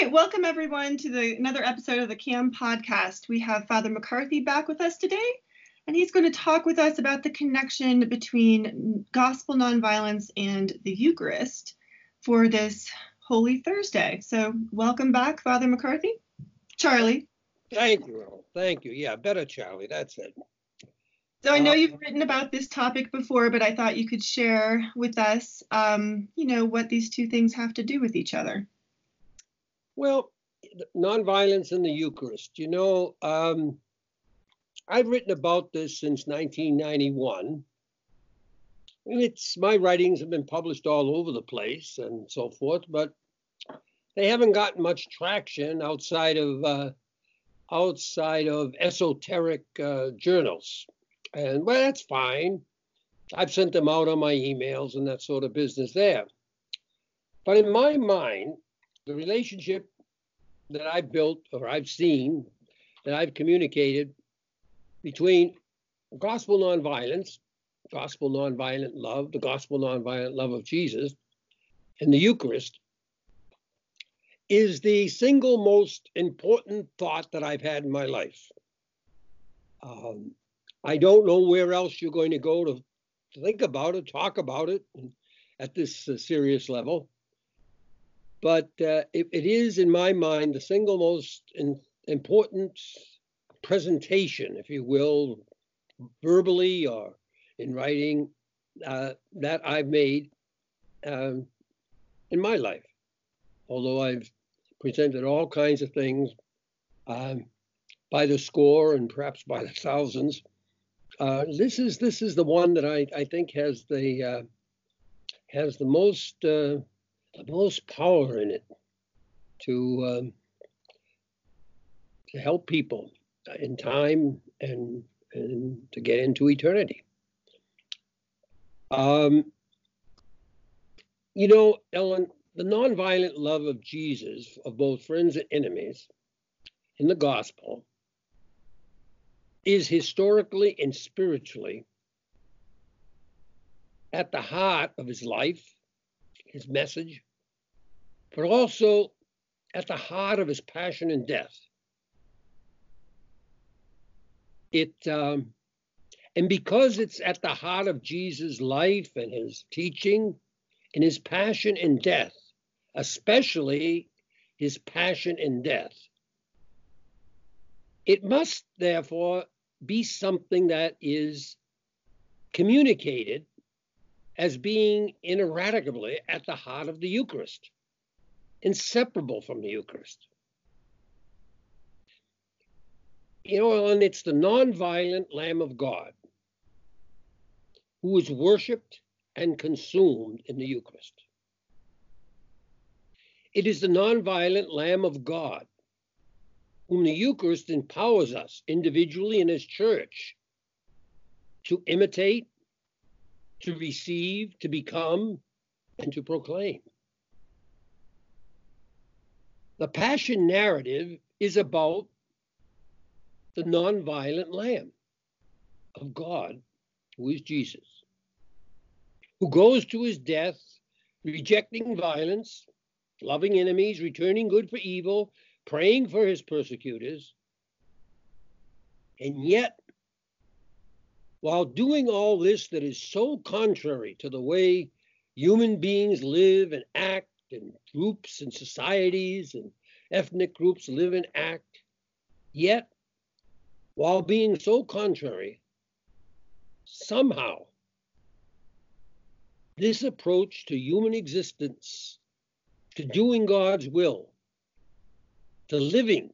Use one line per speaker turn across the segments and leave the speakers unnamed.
right, welcome everyone to the another episode of the CAM podcast. We have Father McCarthy back with us today, and he's going to talk with us about the connection between gospel nonviolence and the Eucharist for this Holy Thursday. So, welcome back, Father McCarthy. Charlie.
Thank you. Thank you. Yeah, better Charlie. That's it.
So I know uh, you've written about this topic before, but I thought you could share with us, um, you know, what these two things have to do with each other.
Well, nonviolence in the Eucharist. You know, um, I've written about this since 1991. It's my writings have been published all over the place and so forth, but they haven't gotten much traction outside of uh, outside of esoteric uh, journals. And well, that's fine. I've sent them out on my emails and that sort of business there. But in my mind, the relationship that I've built or I've seen, that I've communicated between gospel nonviolence, gospel nonviolent love, the gospel nonviolent love of Jesus, and the Eucharist is the single most important thought that I've had in my life. Um, I don't know where else you're going to go to think about it, talk about it at this uh, serious level. But uh, it, it is, in my mind, the single most in, important presentation, if you will, verbally or in writing, uh, that I've made um, in my life. Although I've presented all kinds of things um, by the score and perhaps by the thousands uh, this is this is the one that I, I think has the uh, has the most uh, the most power in it to um, to help people in time and and to get into eternity. Um, you know, Ellen, the nonviolent love of Jesus of both friends and enemies in the gospel is historically and spiritually at the heart of his life, his message, but also at the heart of his passion and death. It um, and because it's at the heart of Jesus' life and his teaching and his passion and death, especially his passion and death, it must therefore be something that is communicated as being ineradicably at the heart of the Eucharist, inseparable from the Eucharist. You know, and it's the nonviolent Lamb of God who is worshiped and consumed in the Eucharist. It is the nonviolent Lamb of God whom the Eucharist empowers us individually and as church to imitate, to receive, to become, and to proclaim. The Passion narrative is about the nonviolent Lamb of God, who is Jesus, who goes to his death, rejecting violence, loving enemies, returning good for evil, praying for his persecutors, and yet, while doing all this that is so contrary to the way human beings live and act, and groups and societies and ethnic groups live and act, yet, while being so contrary, somehow this approach to human existence, to doing God's will, the living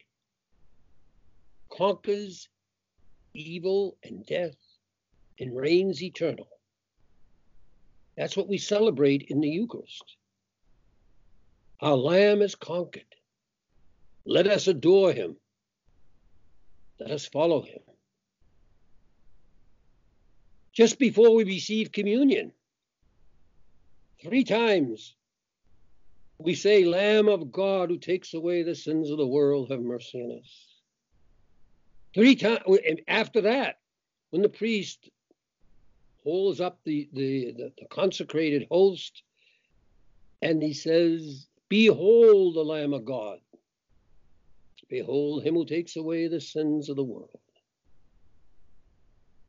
conquers evil and death and reigns eternal. That's what we celebrate in the Eucharist. Our Lamb is conquered. Let us adore him. Let us follow him. Just before we receive communion, three times we say, Lamb of God who takes away the sins of the world, have mercy on us. Three times, and after that, when the priest holds up the, the, the, the consecrated host and he says, Behold the Lamb of God behold him who takes away the sins of the world.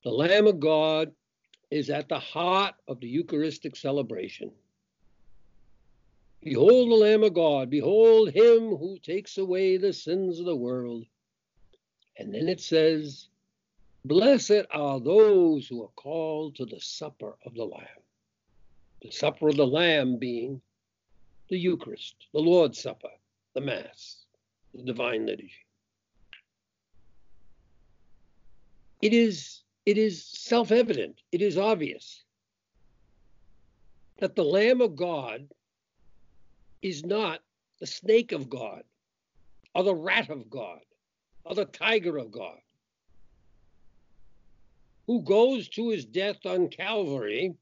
The Lamb of God is at the heart of the Eucharistic celebration. Behold the Lamb of God, behold him who takes away the sins of the world. And then it says, Blessed are those who are called to the supper of the Lamb. The supper of the Lamb being the Eucharist, the Lord's Supper, the Mass, the Divine Liturgy. It is, it is self evident, it is obvious that the Lamb of God is not the snake of God, or the rat of God, or the tiger of God, who goes to his death on Calvary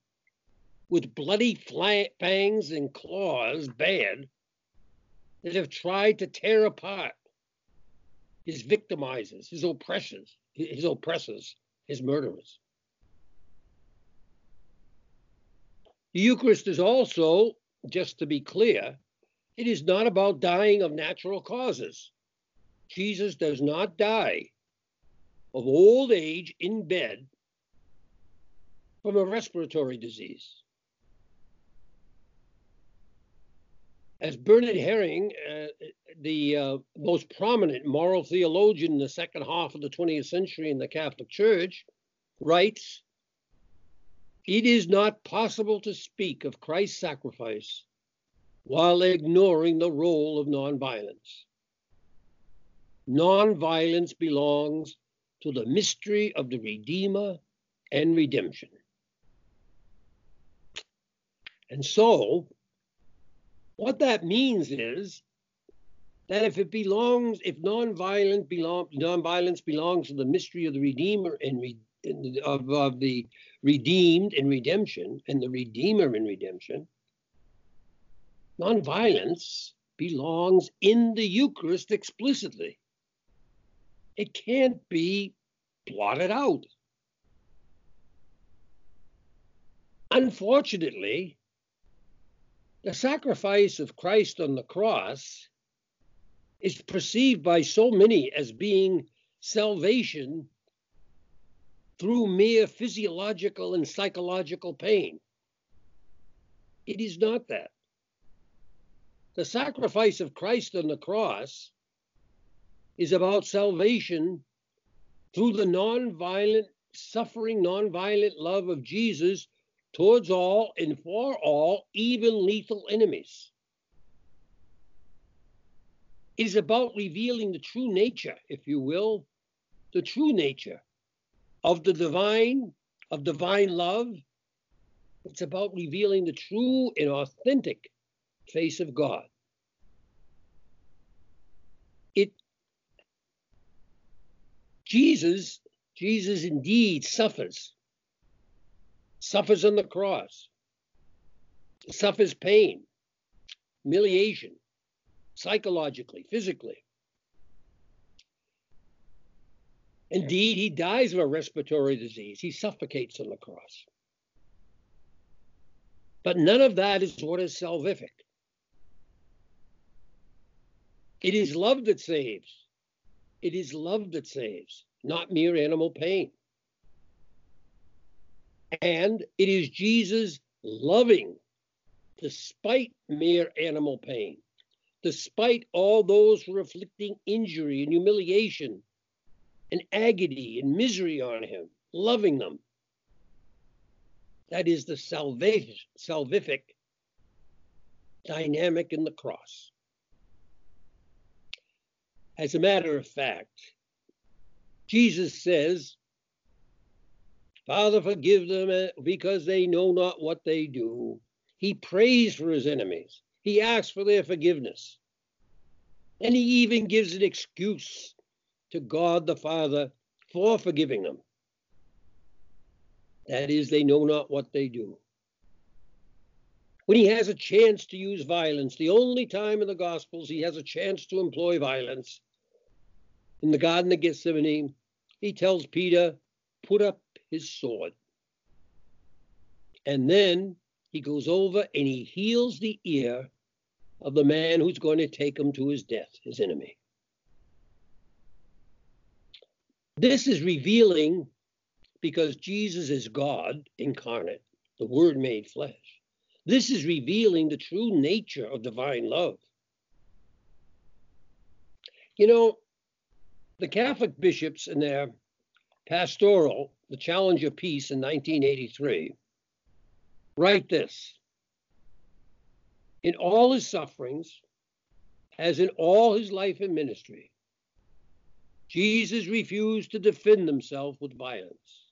with bloody fangs and claws bad that have tried to tear apart his victimizers, his oppressors, his oppressors, his murderers. The Eucharist is also, just to be clear, it is not about dying of natural causes. Jesus does not die of old age in bed from a respiratory disease. As Bernard Häring, uh, the uh, most prominent moral theologian in the second half of the 20th century in the Catholic Church, writes, It is not possible to speak of Christ's sacrifice while ignoring the role of nonviolence. Nonviolence belongs to the mystery of the Redeemer and redemption. And so, what that means is that if it belongs, if nonviolent belong, nonviolence belongs to the mystery of the Redeemer and re, of, of the redeemed and redemption, and the Redeemer in redemption, Nonviolence belongs in the Eucharist explicitly. It can't be blotted out. Unfortunately, the sacrifice of Christ on the cross is perceived by so many as being salvation through mere physiological and psychological pain. It is not that the sacrifice of Christ on the cross is about salvation through the nonviolent, suffering, nonviolent love of Jesus towards all and for all, even lethal enemies. It is about revealing the true nature, if you will, the true nature of the divine, of divine love. It's about revealing the true and authentic face of God. It Jesus, Jesus indeed suffers, suffers on the cross, suffers pain, humiliation, psychologically, physically. Indeed, he dies of a respiratory disease. He suffocates on the cross. But none of that is what is salvific. It is love that saves. It is love that saves, not mere animal pain. And it is Jesus loving despite mere animal pain, despite all those who are inflicting injury and humiliation and agony and misery on him, loving them. That is the salvific dynamic in the cross. As a matter of fact, Jesus says, Father, forgive them uh, because they know not what they do. He prays for his enemies, he asks for their forgiveness. And he even gives an excuse to God the Father for forgiving them. That is, they know not what they do. When he has a chance to use violence, the only time in the Gospels he has a chance to employ violence, in the Garden of Gethsemane, he tells Peter, put up his sword. And then he goes over and he heals the ear of the man who's going to take him to his death, his enemy. This is revealing because Jesus is God incarnate, the Word made flesh. This is revealing the true nature of divine love. You know, the Catholic bishops in their pastoral, The Challenge of Peace in 1983, write this In all his sufferings, as in all his life and ministry, Jesus refused to defend himself with violence.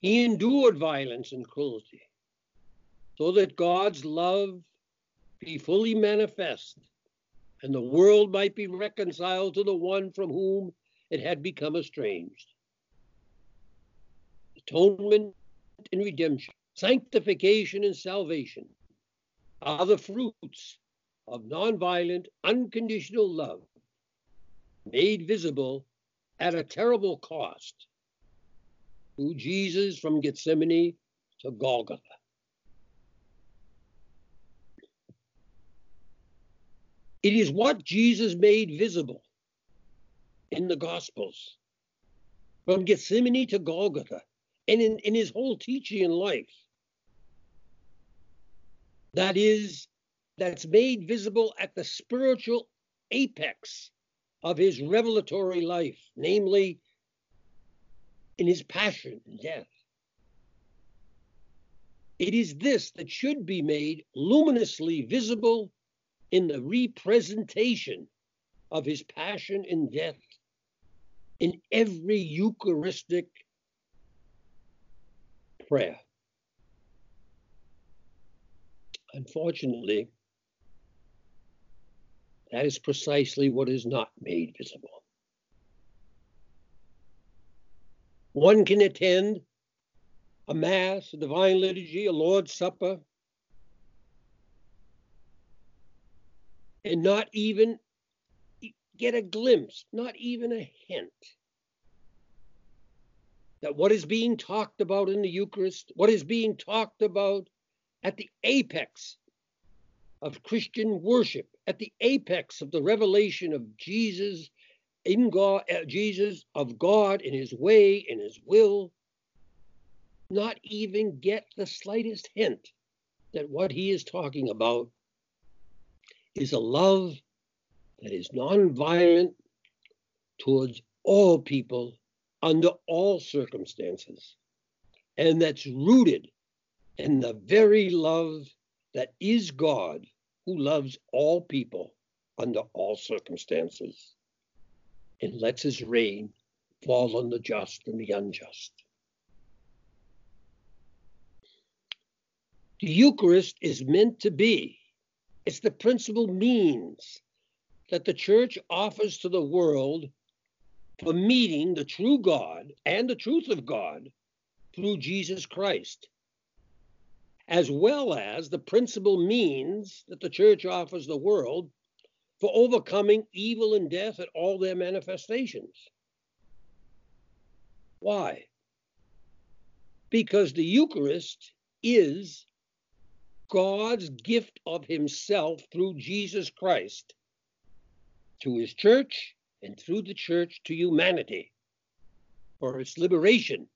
He endured violence and cruelty so that God's love be fully manifest and the world might be reconciled to the one from whom it had become estranged. Atonement and redemption, sanctification and salvation are the fruits of nonviolent, unconditional love made visible at a terrible cost through Jesus from Gethsemane to Golgotha. It is what Jesus made visible in the Gospels from Gethsemane to Golgotha and in, in his whole teaching and life. That is, that's made visible at the spiritual apex of his revelatory life, namely in his passion and death. It is this that should be made luminously visible in the representation of his passion and death in every Eucharistic prayer. Unfortunately, that is precisely what is not made visible. One can attend a Mass, a Divine Liturgy, a Lord's Supper, and not even get a glimpse, not even a hint that what is being talked about in the Eucharist, what is being talked about at the apex of Christian worship, at the apex of the revelation of Jesus in God, uh, Jesus of God in his way, in his will, not even get the slightest hint that what he is talking about is a love that is nonviolent towards all people under all circumstances, and that's rooted in the very love that is God who loves all people under all circumstances and lets his rain fall on the just and the unjust. The Eucharist is meant to be, it's the principal means that the church offers to the world for meeting the true God and the truth of God through Jesus Christ as well as the principal means that the church offers the world for overcoming evil and death at all their manifestations. Why? Because the Eucharist is God's gift of Himself through Jesus Christ to His church and through the church to humanity for its liberation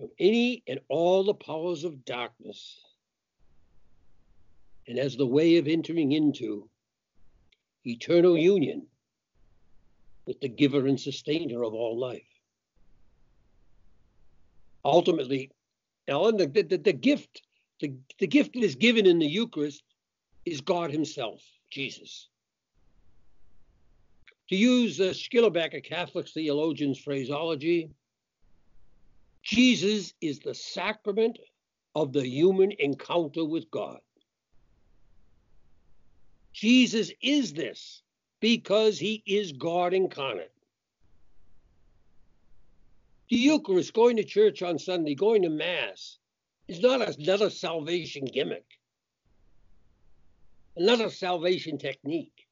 from any and all the powers of darkness, and as the way of entering into eternal union with the giver and sustainer of all life. Ultimately, Ellen, the, the, the gift, the, the gift that is given in the Eucharist is God Himself, Jesus. To use uh, Schillebeeckx, a Catholic theologian's phraseology, Jesus is the sacrament of the human encounter with God. Jesus is this because he is God incarnate. The Eucharist, going to church on Sunday, going to Mass, is not another salvation gimmick, another salvation technique.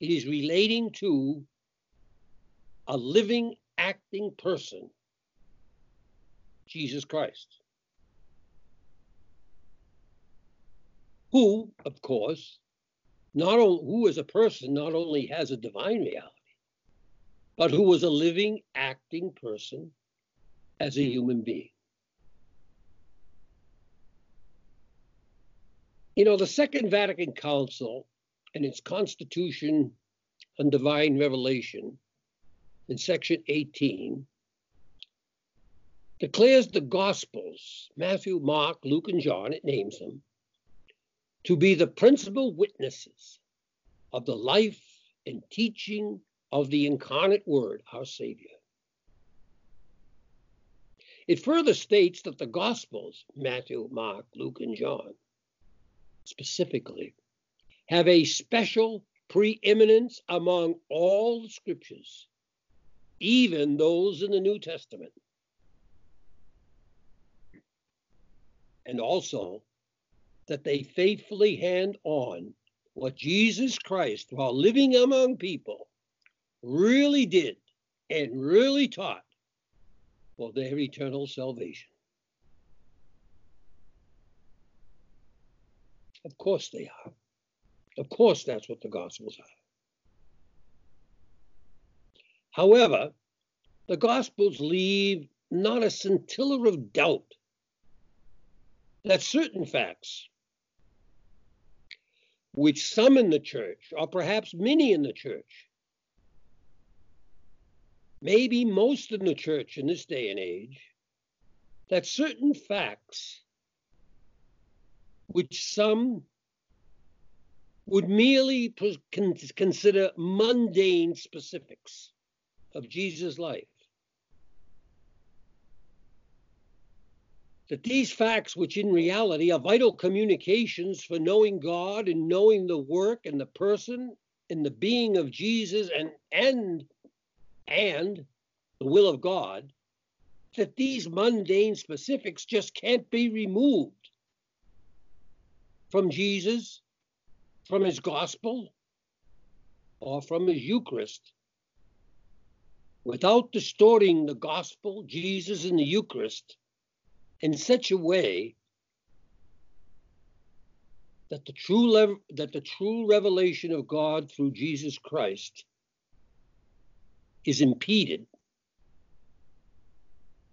It is relating to a living, acting person Jesus Christ. Who, of course, not only who as a person not only has a divine reality, but who was a living, acting person as a human being. You know, the Second Vatican Council and its Constitution and Divine Revelation in section 18 declares the Gospels, Matthew, Mark, Luke, and John, it names them, to be the principal witnesses of the life and teaching of the incarnate Word, our Savior. It further states that the Gospels, Matthew, Mark, Luke, and John, specifically, have a special preeminence among all the scriptures, even those in the New Testament. And also that they faithfully hand on what Jesus Christ, while living among people, really did and really taught for their eternal salvation. Of course they are. Of course, that's what the Gospels are. However, the Gospels leave not a scintilla of doubt that certain facts, which some in the church, or perhaps many in the church, maybe most in the church in this day and age, that certain facts, which some would merely consider mundane specifics of Jesus' life, that these facts, which in reality are vital communications for knowing God and knowing the work and the person and the being of Jesus and and and the will of God, that these mundane specifics just can't be removed from Jesus, from his gospel, or from his Eucharist without distorting the gospel, Jesus, and the Eucharist in such a way that the true lev- that the true revelation of God through Jesus Christ is impeded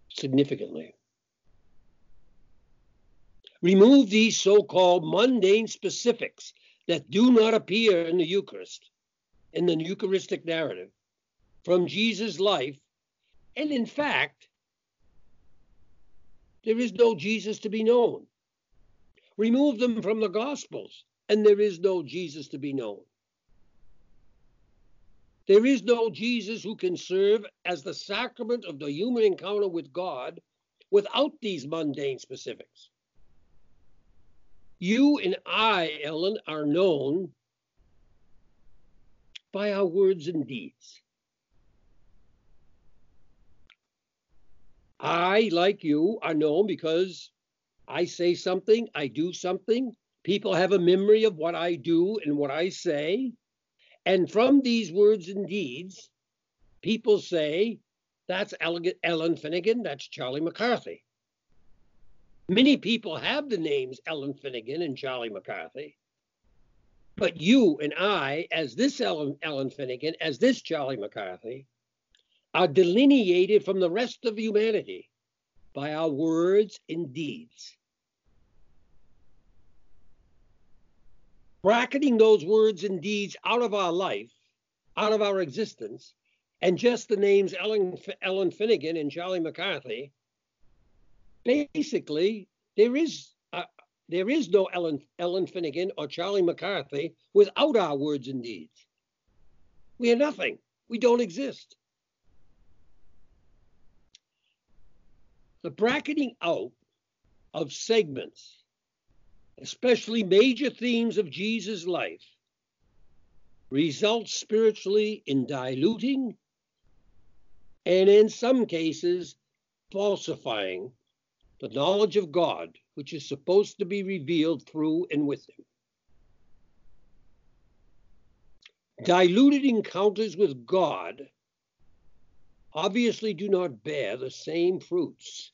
significantly. Remove these so called mundane specifics that do not appear in the Eucharist, in the Eucharistic narrative, from Jesus' life, and in fact, there is no Jesus to be known. Remove them from the Gospels, and there is no Jesus to be known. There is no Jesus who can serve as the sacrament of the human encounter with God without these mundane specifics. You and I, Ellen, are known by our words and deeds. I, like you, are known because I say something, I do something. People have a memory of what I do and what I say. And from these words and deeds, people say, that's elegant Ellen Finnegan, that's Charlie McCarthy. Many people have the names Ellen Finnegan and Charlie McCarthy. But you and I, as this Ellen, Ellen Finnegan, as this Charlie McCarthy, are delineated from the rest of humanity by our words and deeds. bracketing those words and deeds out of our life, out of our existence, and just the names Ellen, Ellen Finnegan and Charlie McCarthy, basically there is uh, there is no Ellen Ellen Finnegan or Charlie McCarthy without our words and deeds. We are nothing. We don't exist. The bracketing out of segments especially major themes of Jesus' life, results spiritually in diluting and in some cases falsifying the knowledge of God, which is supposed to be revealed through and with Him. Diluted encounters with God obviously do not bear the same fruits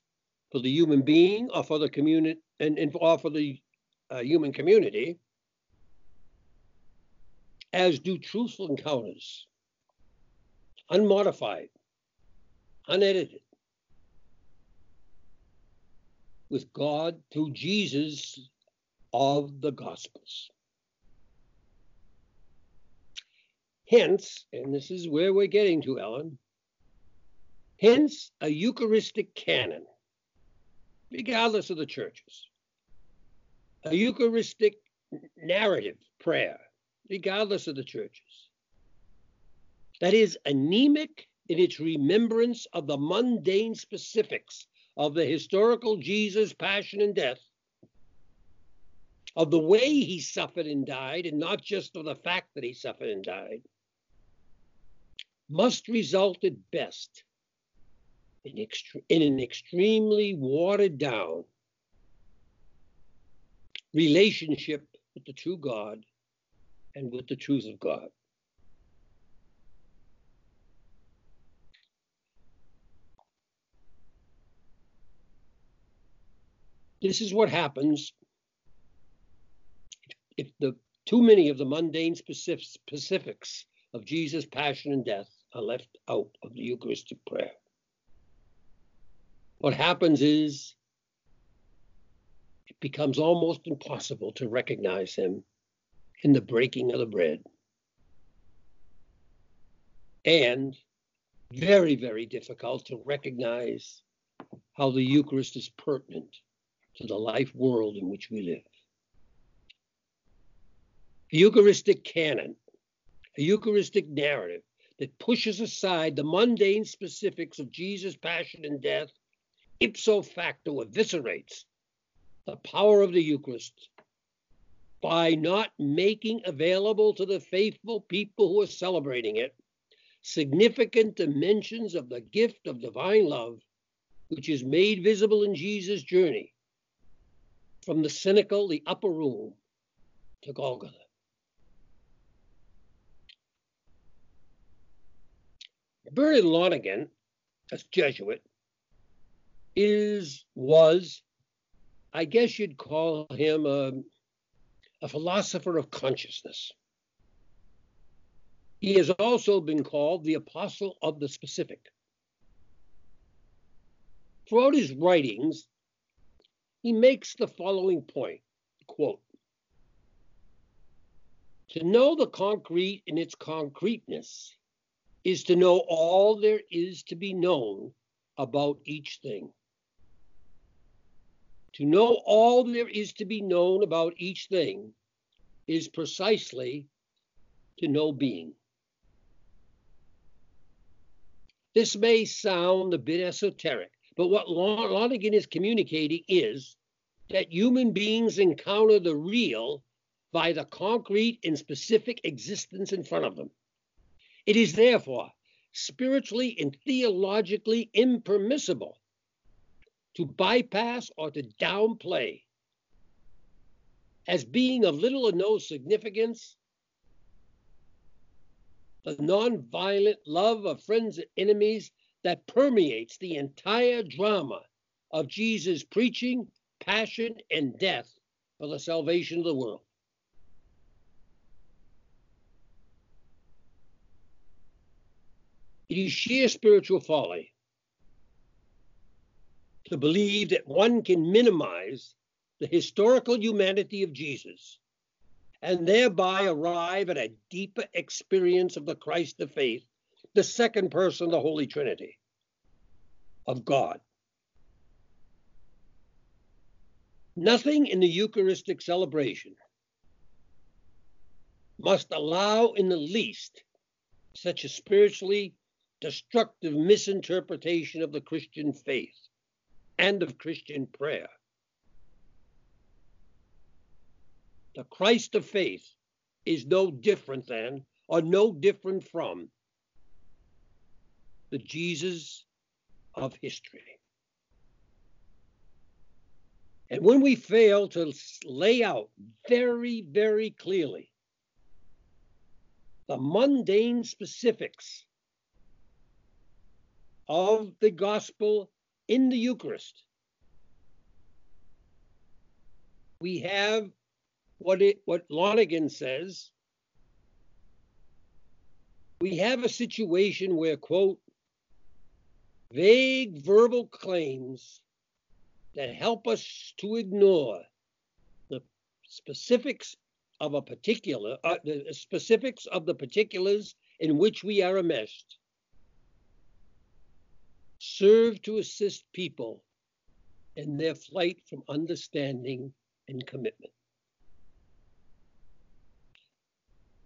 for the human being or for the community and, and or for the uh, human community, as do truthful encounters unmodified, unedited, with God through Jesus of the Gospels. Hence, and this is where we're getting to, Ellen, hence a Eucharistic canon, regardless of the churches, a Eucharistic narrative prayer, regardless of the churches, that is anemic in its remembrance of the mundane specifics of the historical Jesus' passion and death, of the way he suffered and died, and not just of the fact that he suffered and died, must result at best in, extre- in an extremely watered down relationship with the true God and with the truth of God. This is what happens if the too many of the mundane specifics of Jesus' passion and death are left out of the Eucharistic prayer. What happens is it becomes almost impossible to recognize him in the breaking of the bread. And very, very difficult to recognize how the Eucharist is pertinent to the life world in which we live. A Eucharistic canon, a Eucharistic narrative that pushes aside the mundane specifics of Jesus' passion and death, ipso facto eviscerates the power of the Eucharist by not making available to the faithful people who are celebrating it significant dimensions of the gift of divine love, which is made visible in Jesus' journey from the cenacle, the upper room, to Golgotha. Bernard Lonergan, a Jesuit, is was, I guess you'd call him a, a philosopher of consciousness. He has also been called the apostle of the specific. Throughout his writings, he makes the following point quote, To know the concrete in its concreteness is to know all there is to be known about each thing. To know all there is to be known about each thing is precisely to know being. This may sound a bit esoteric, but what Lonergan is communicating is that human beings encounter the real by the concrete and specific existence in front of them. It is therefore spiritually and theologically impermissible to bypass or to downplay as being of little or no significance the nonviolent love of friends and enemies that permeates the entire drama of Jesus' preaching, passion, and death for the salvation of the world. It is sheer spiritual folly to believe that one can minimize the historical humanity of Jesus and thereby arrive at a deeper experience of the Christ of faith, the second person of the Holy Trinity of God. Nothing in the Eucharistic celebration must allow in the least such a spiritually destructive misinterpretation of the Christian faith and of Christian prayer. The Christ of faith is no different than, or no different from, the Jesus of history. And when we fail to lay out very, very clearly the mundane specifics of the gospel in the Eucharist. We have what it what Lonergan says we have a situation where, quote, vague verbal claims that help us to ignore the specifics of a particular, uh, the specifics of the particulars in which we are enmeshed, serve to assist people in their flight from understanding and commitment.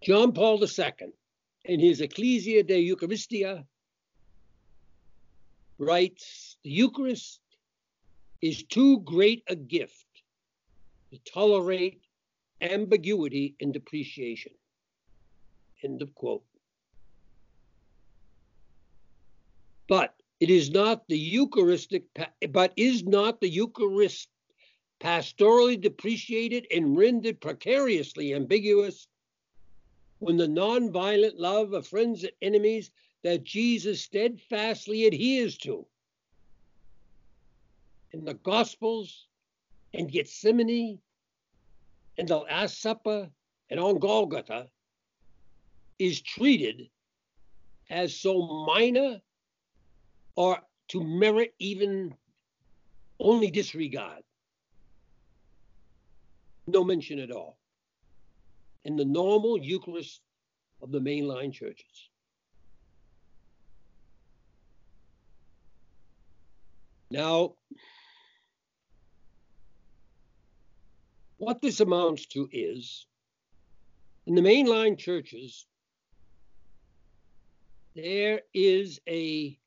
John Paul II, in his Ecclesia de Eucharistia, writes The Eucharist is too great a gift to tolerate ambiguity and depreciation. End of quote. But it is not the Eucharistic, but is not the Eucharist pastorally depreciated and rendered precariously ambiguous when the nonviolent love of friends and enemies that Jesus steadfastly adheres to in the Gospels and Gethsemane and the Last Supper and on Golgotha is treated as so minor or to merit even only disregard. No mention at all in the normal Eucharist of the mainline churches. Now, what this amounts to is in the mainline churches, there is a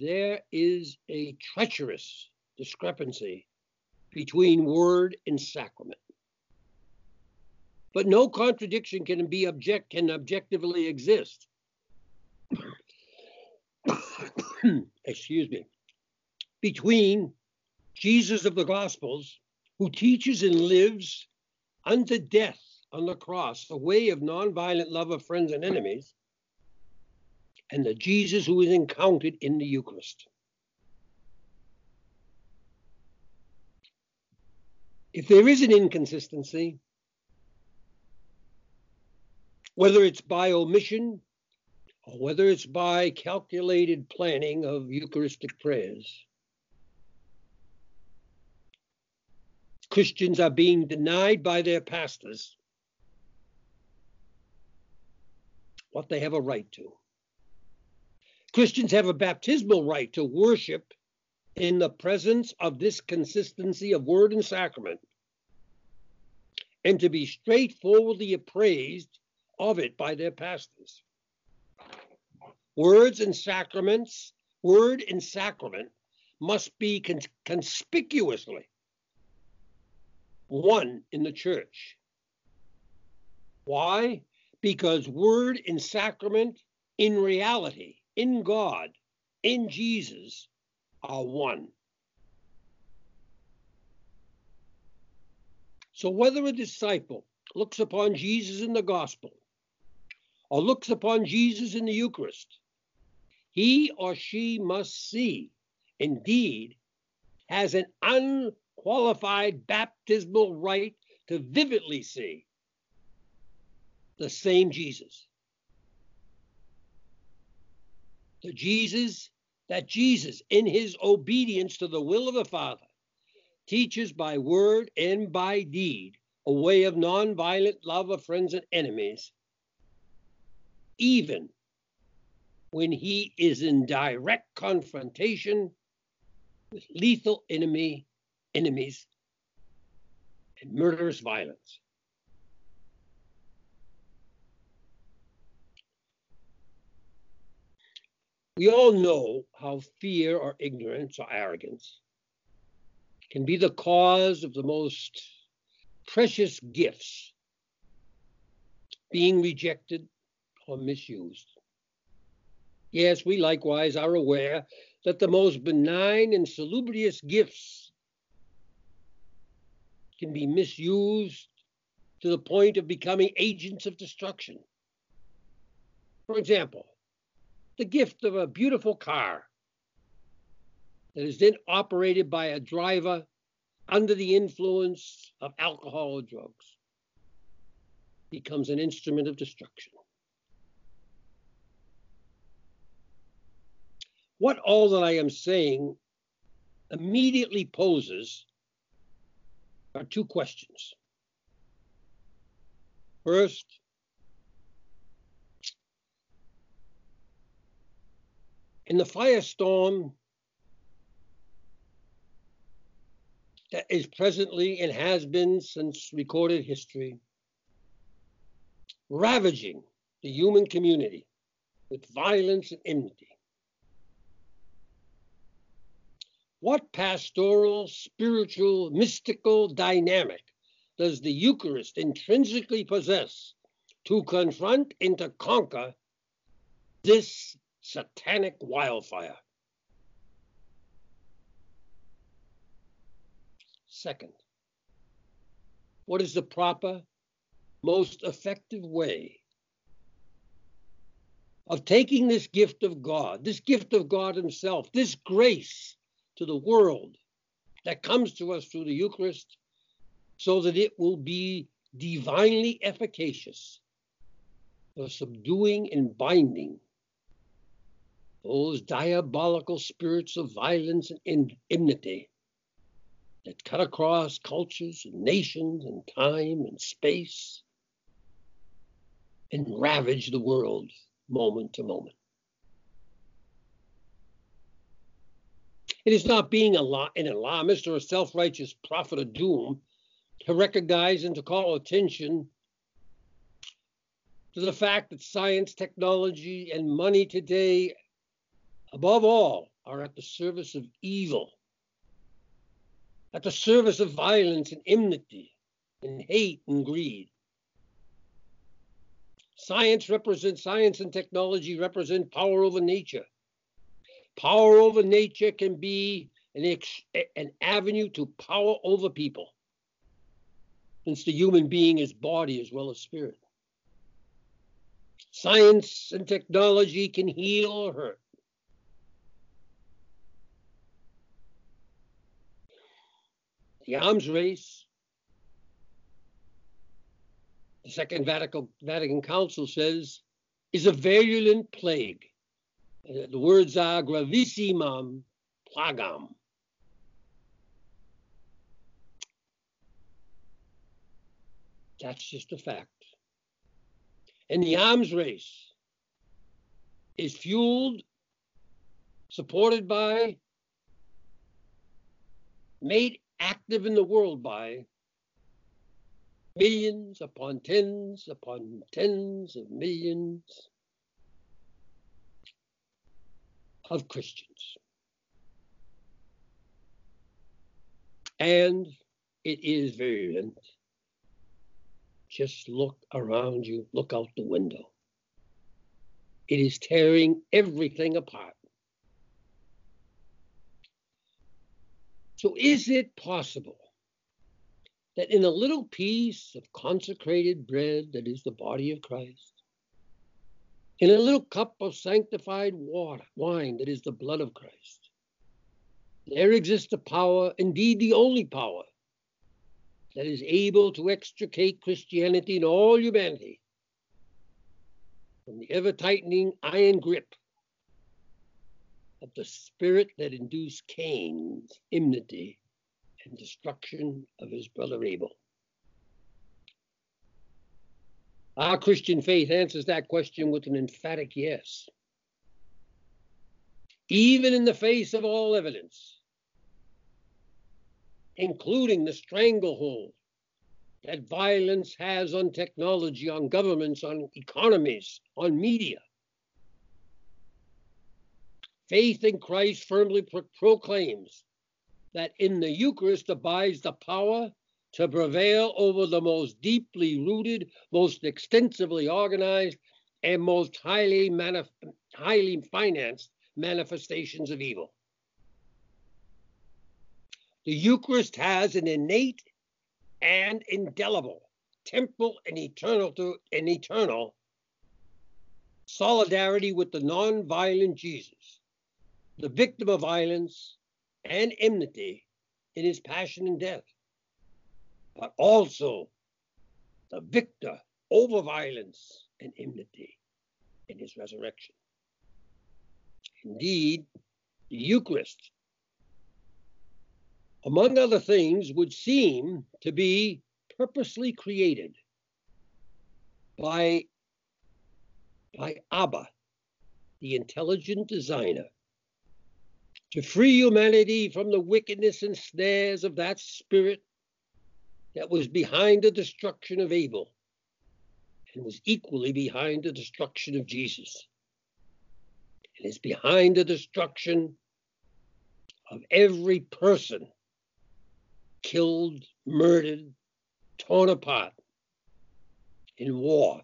there is a treacherous discrepancy between word and sacrament. But no contradiction can be object can objectively exist. Excuse me. Between Jesus of the Gospels, who teaches and lives unto death on the cross, a way of nonviolent love of friends and enemies, and the Jesus who is encountered in the Eucharist. If there is an inconsistency, whether it's by omission or whether it's by calculated planning of Eucharistic prayers, Christians are being denied by their pastors what they have a right to. Christians have a baptismal right to worship in the presence of this consistency of word and sacrament and to be straightforwardly appraised of it by their pastors. Words and sacraments, word and sacrament must be con- conspicuously one in the church. Why? Because word and sacrament in reality in God, in Jesus, are one. So whether a disciple looks upon Jesus in the gospel or looks upon Jesus in the Eucharist, he or she must see, indeed, has an unqualified baptismal right to vividly see the same Jesus. the Jesus, that Jesus, in his obedience to the will of the Father, teaches by word and by deed a way of nonviolent love of friends and enemies, even when he is in direct confrontation with lethal enemy enemies and murderous violence. We all know how fear or ignorance or arrogance can be the cause of the most precious gifts being rejected or misused. Yes, we likewise are aware that the most benign and salubrious gifts can be misused to the point of becoming agents of destruction. For example, the gift of a beautiful car that is then operated by a driver under the influence of alcohol or drugs becomes an instrument of destruction. what all that I am saying immediately poses are two questions. First, in the firestorm that is presently and has been since recorded history, ravaging the human community with violence and enmity. What pastoral, spiritual, mystical dynamic does the Eucharist intrinsically possess to confront and to conquer this satanic wildfire? Second, what is the proper, most effective way of taking this gift of God, this gift of God Himself, this grace to the world that comes to us through the Eucharist, so that it will be divinely efficacious for subduing and binding those diabolical spirits of violence and enmity that cut across cultures and nations and time and space and ravage the world moment to moment. It is not being an alarmist or a self righteous prophet of doom to recognize and to call attention to the fact that science, technology, and money today, above all, are at the service of evil, at the service of violence and enmity and hate and greed. Science represents science and technology represent power over nature. Power over nature can be an, ex, an avenue to power over people, since the human being is body as well as spirit. Science and technology can heal or hurt. The arms race, the Second Vatican, Vatican Council says, is a virulent plague the words are gravissimam plagam. That's just a fact. And the arms race is fueled, supported by, made active in the world by millions upon tens upon tens of millions of Christians. And it is virulent. Just look around you, look out the window. It is tearing everything apart. So, is it possible that in a little piece of consecrated bread that is the body of Christ, in a little cup of sanctified water, wine that is the blood of Christ. There exists a power, indeed the only power, that is able to extricate Christianity and all humanity from the ever tightening iron grip of the spirit that induced Cain's enmity and destruction of his brother Abel. Our Christian faith answers that question with an emphatic yes. Even in the face of all evidence, including the stranglehold that violence has on technology, on governments, on economies, on media. Faith in Christ firmly pro- proclaims that in the Eucharist abides the power to prevail over the most deeply rooted, most extensively organized, and most highly, manif- highly financed manifestations of evil. The Eucharist has an innate and indelible, temporal and eternal to, and eternal solidarity with the non-violent Jesus, the victim of violence and enmity in his passion and death but also the victor over violence and enmity in his resurrection. Indeed, the Eucharist, among other things, would seem to be purposely created by, by Abba, the intelligent designer, to free humanity from the wickedness and snares of that spirit that was behind the destruction of Abel and was equally behind the destruction of Jesus. It is behind the destruction of every person killed, murdered, torn apart in war,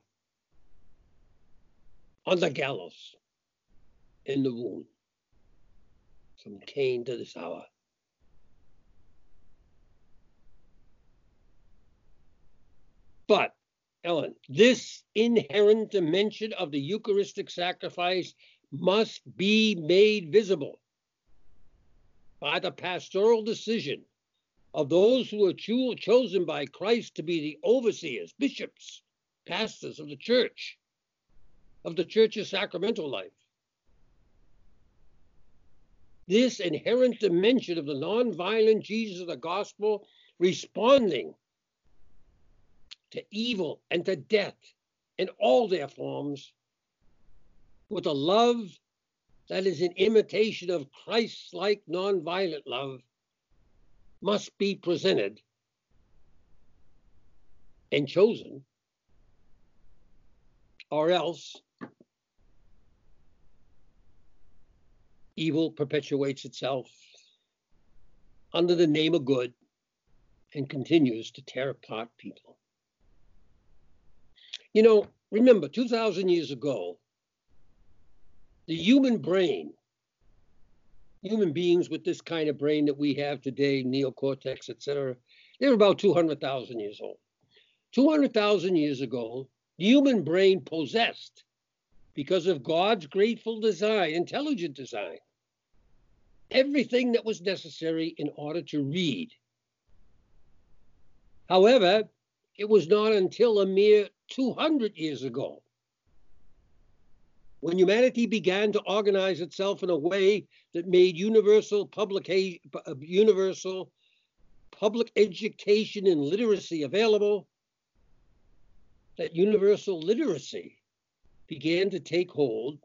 on the gallows, in the womb, from Cain to this hour. But, Ellen, this inherent dimension of the Eucharistic sacrifice must be made visible by the pastoral decision of those who are cho- chosen by Christ to be the overseers, bishops, pastors of the church, of the church's sacramental life. This inherent dimension of the nonviolent Jesus of the gospel responding to evil and to death in all their forms with a love that is an imitation of Christ like nonviolent love must be presented and chosen, or else evil perpetuates itself under the name of good and continues to tear apart people. You know, remember 2,000 years ago, the human brain, human beings with this kind of brain that we have today, neocortex, etc., they were about 200,000 years old. 200,000 years ago, the human brain possessed, because of God's grateful design, intelligent design, everything that was necessary in order to read. However, it was not until a mere 200 years ago when humanity began to organize itself in a way that made universal publication, uh, universal public education and literacy available, that universal literacy began to take hold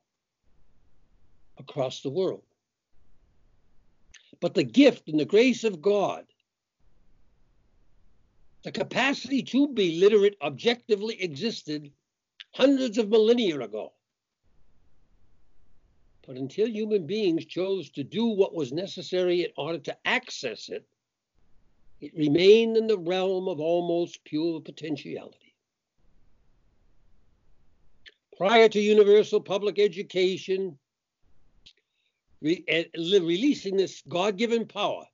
across the world. But the gift and the grace of God, the capacity to be literate objectively existed hundreds of millennia ago. But until human beings chose to do what was necessary in order to access it, it remained in the realm of almost pure potentiality. Prior to universal public education, re- uh, releasing this God given power,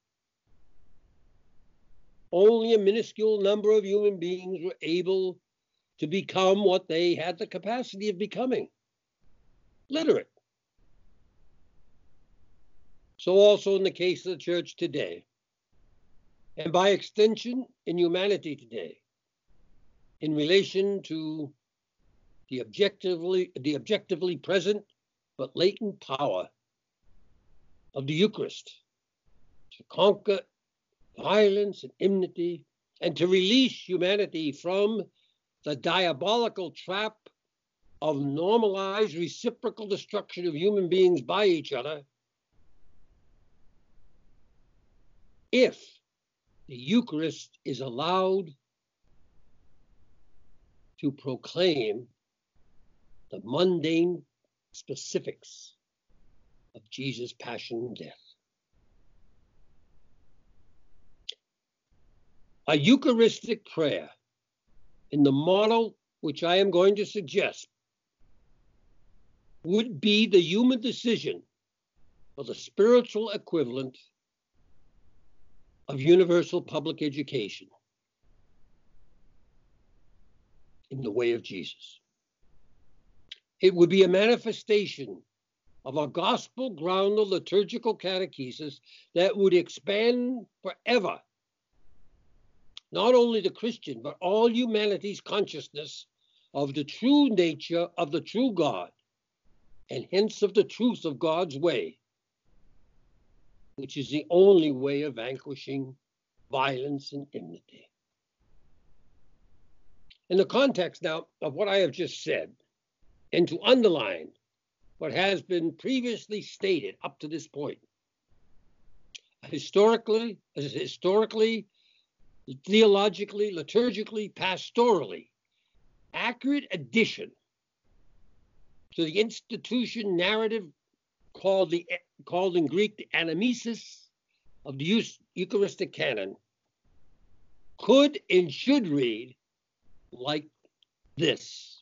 only a minuscule number of human beings were able to become what they had the capacity of becoming literate. So, also in the case of the church today, and by extension in humanity today, in relation to the objectively, the objectively present but latent power of the Eucharist to conquer violence and enmity and to release humanity from the diabolical trap of normalized reciprocal destruction of human beings by each other if the Eucharist is allowed to proclaim the mundane specifics of Jesus' passion and death. A Eucharistic prayer in the model which I am going to suggest would be the human decision for the spiritual equivalent of universal public education in the way of Jesus. It would be a manifestation of a gospel grounded liturgical catechesis that would expand forever not only the Christian, but all humanity's consciousness of the true nature of the true God, and hence of the truth of God's way, which is the only way of vanquishing violence and enmity. In the context now of what I have just said, and to underline what has been previously stated up to this point, historically, historically, theologically, liturgically, pastorally, accurate addition to the institution narrative called the called in Greek the anamnesis of the Eucharistic canon could and should read like this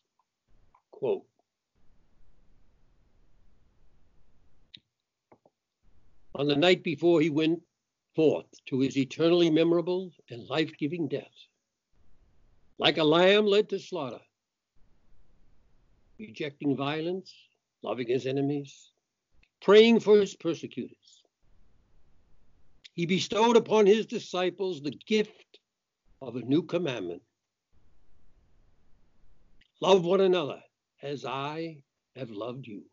quote on the night before he went forth to his eternally memorable and life-giving death like a lamb led to slaughter rejecting violence loving his enemies praying for his persecutors. He bestowed upon his disciples the gift of a new commandment love one another as I have loved you.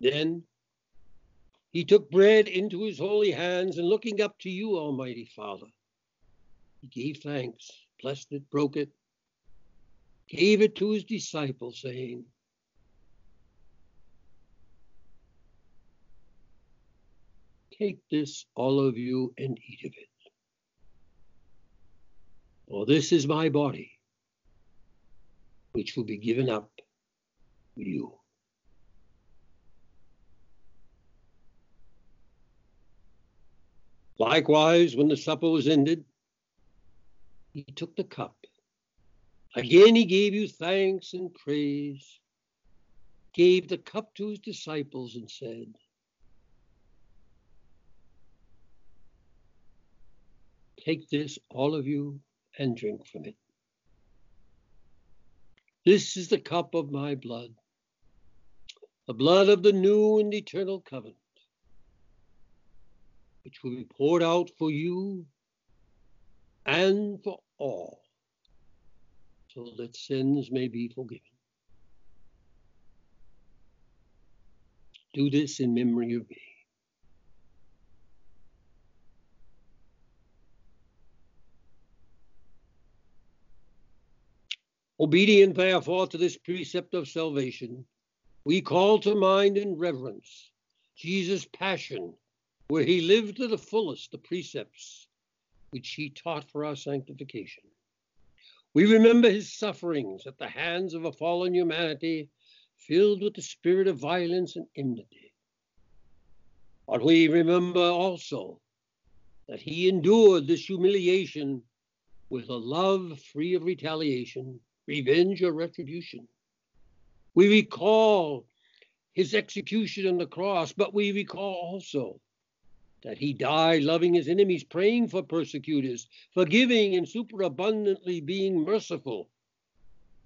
Then he took bread into his holy hands and looking up to you, Almighty Father, he gave thanks, blessed it, broke it, gave it to his disciples, saying, Take this, all of you, and eat of it. For this is my body, which will be given up for you. Likewise, when the supper was ended, he took the cup. Again, he gave you thanks and praise, gave the cup to his disciples, and said, Take this, all of you, and drink from it. This is the cup of my blood, the blood of the new and eternal covenant, which will be poured out for you and for all, so that sins may be forgiven. Do this in memory of me. Obedient, therefore, to this precept of salvation, we call to mind in reverence Jesus' passion, where he lived to the fullest the precepts which he taught for our sanctification. We remember his sufferings at the hands of a fallen humanity filled with the spirit of violence and enmity. But we remember also that he endured this humiliation with a love free of retaliation revenge or retribution. We recall his execution on the cross, but we recall also that he died loving his enemies, praying for persecutors, forgiving and superabundantly being merciful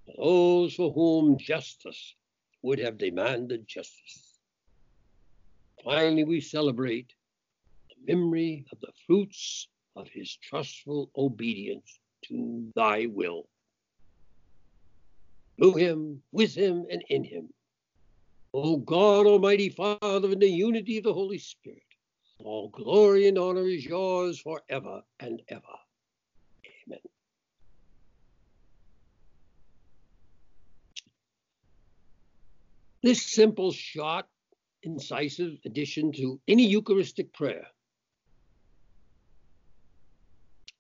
to those for whom justice would have demanded justice. Finally, we celebrate the memory of the fruits of his trustful obedience to thy will through him, with him, and in him. O God, Almighty Father, in the unity of the Holy Spirit, all glory and honor is yours forever and ever. Amen. This simple, short, incisive addition to any Eucharistic prayer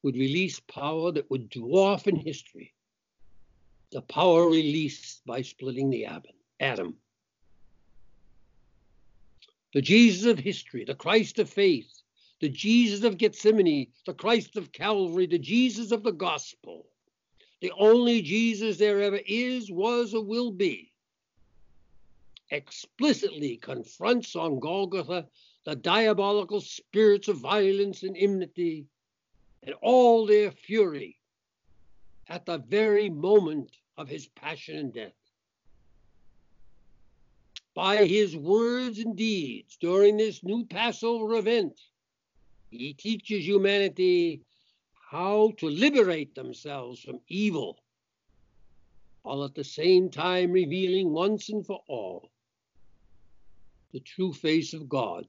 would release power that would dwarf in history the power released by splitting the atom. The Jesus of history, the Christ of faith, the Jesus of Gethsemane, the Christ of Calvary, the Jesus of the gospel, the only Jesus there ever is, was, or will be, explicitly confronts on Golgotha the diabolical spirits of violence and enmity and all their fury at the very moment of his passion and death. By his words and deeds during this new Passover event, he teaches humanity how to liberate themselves from evil, while at the same time revealing once and for all the true face of God,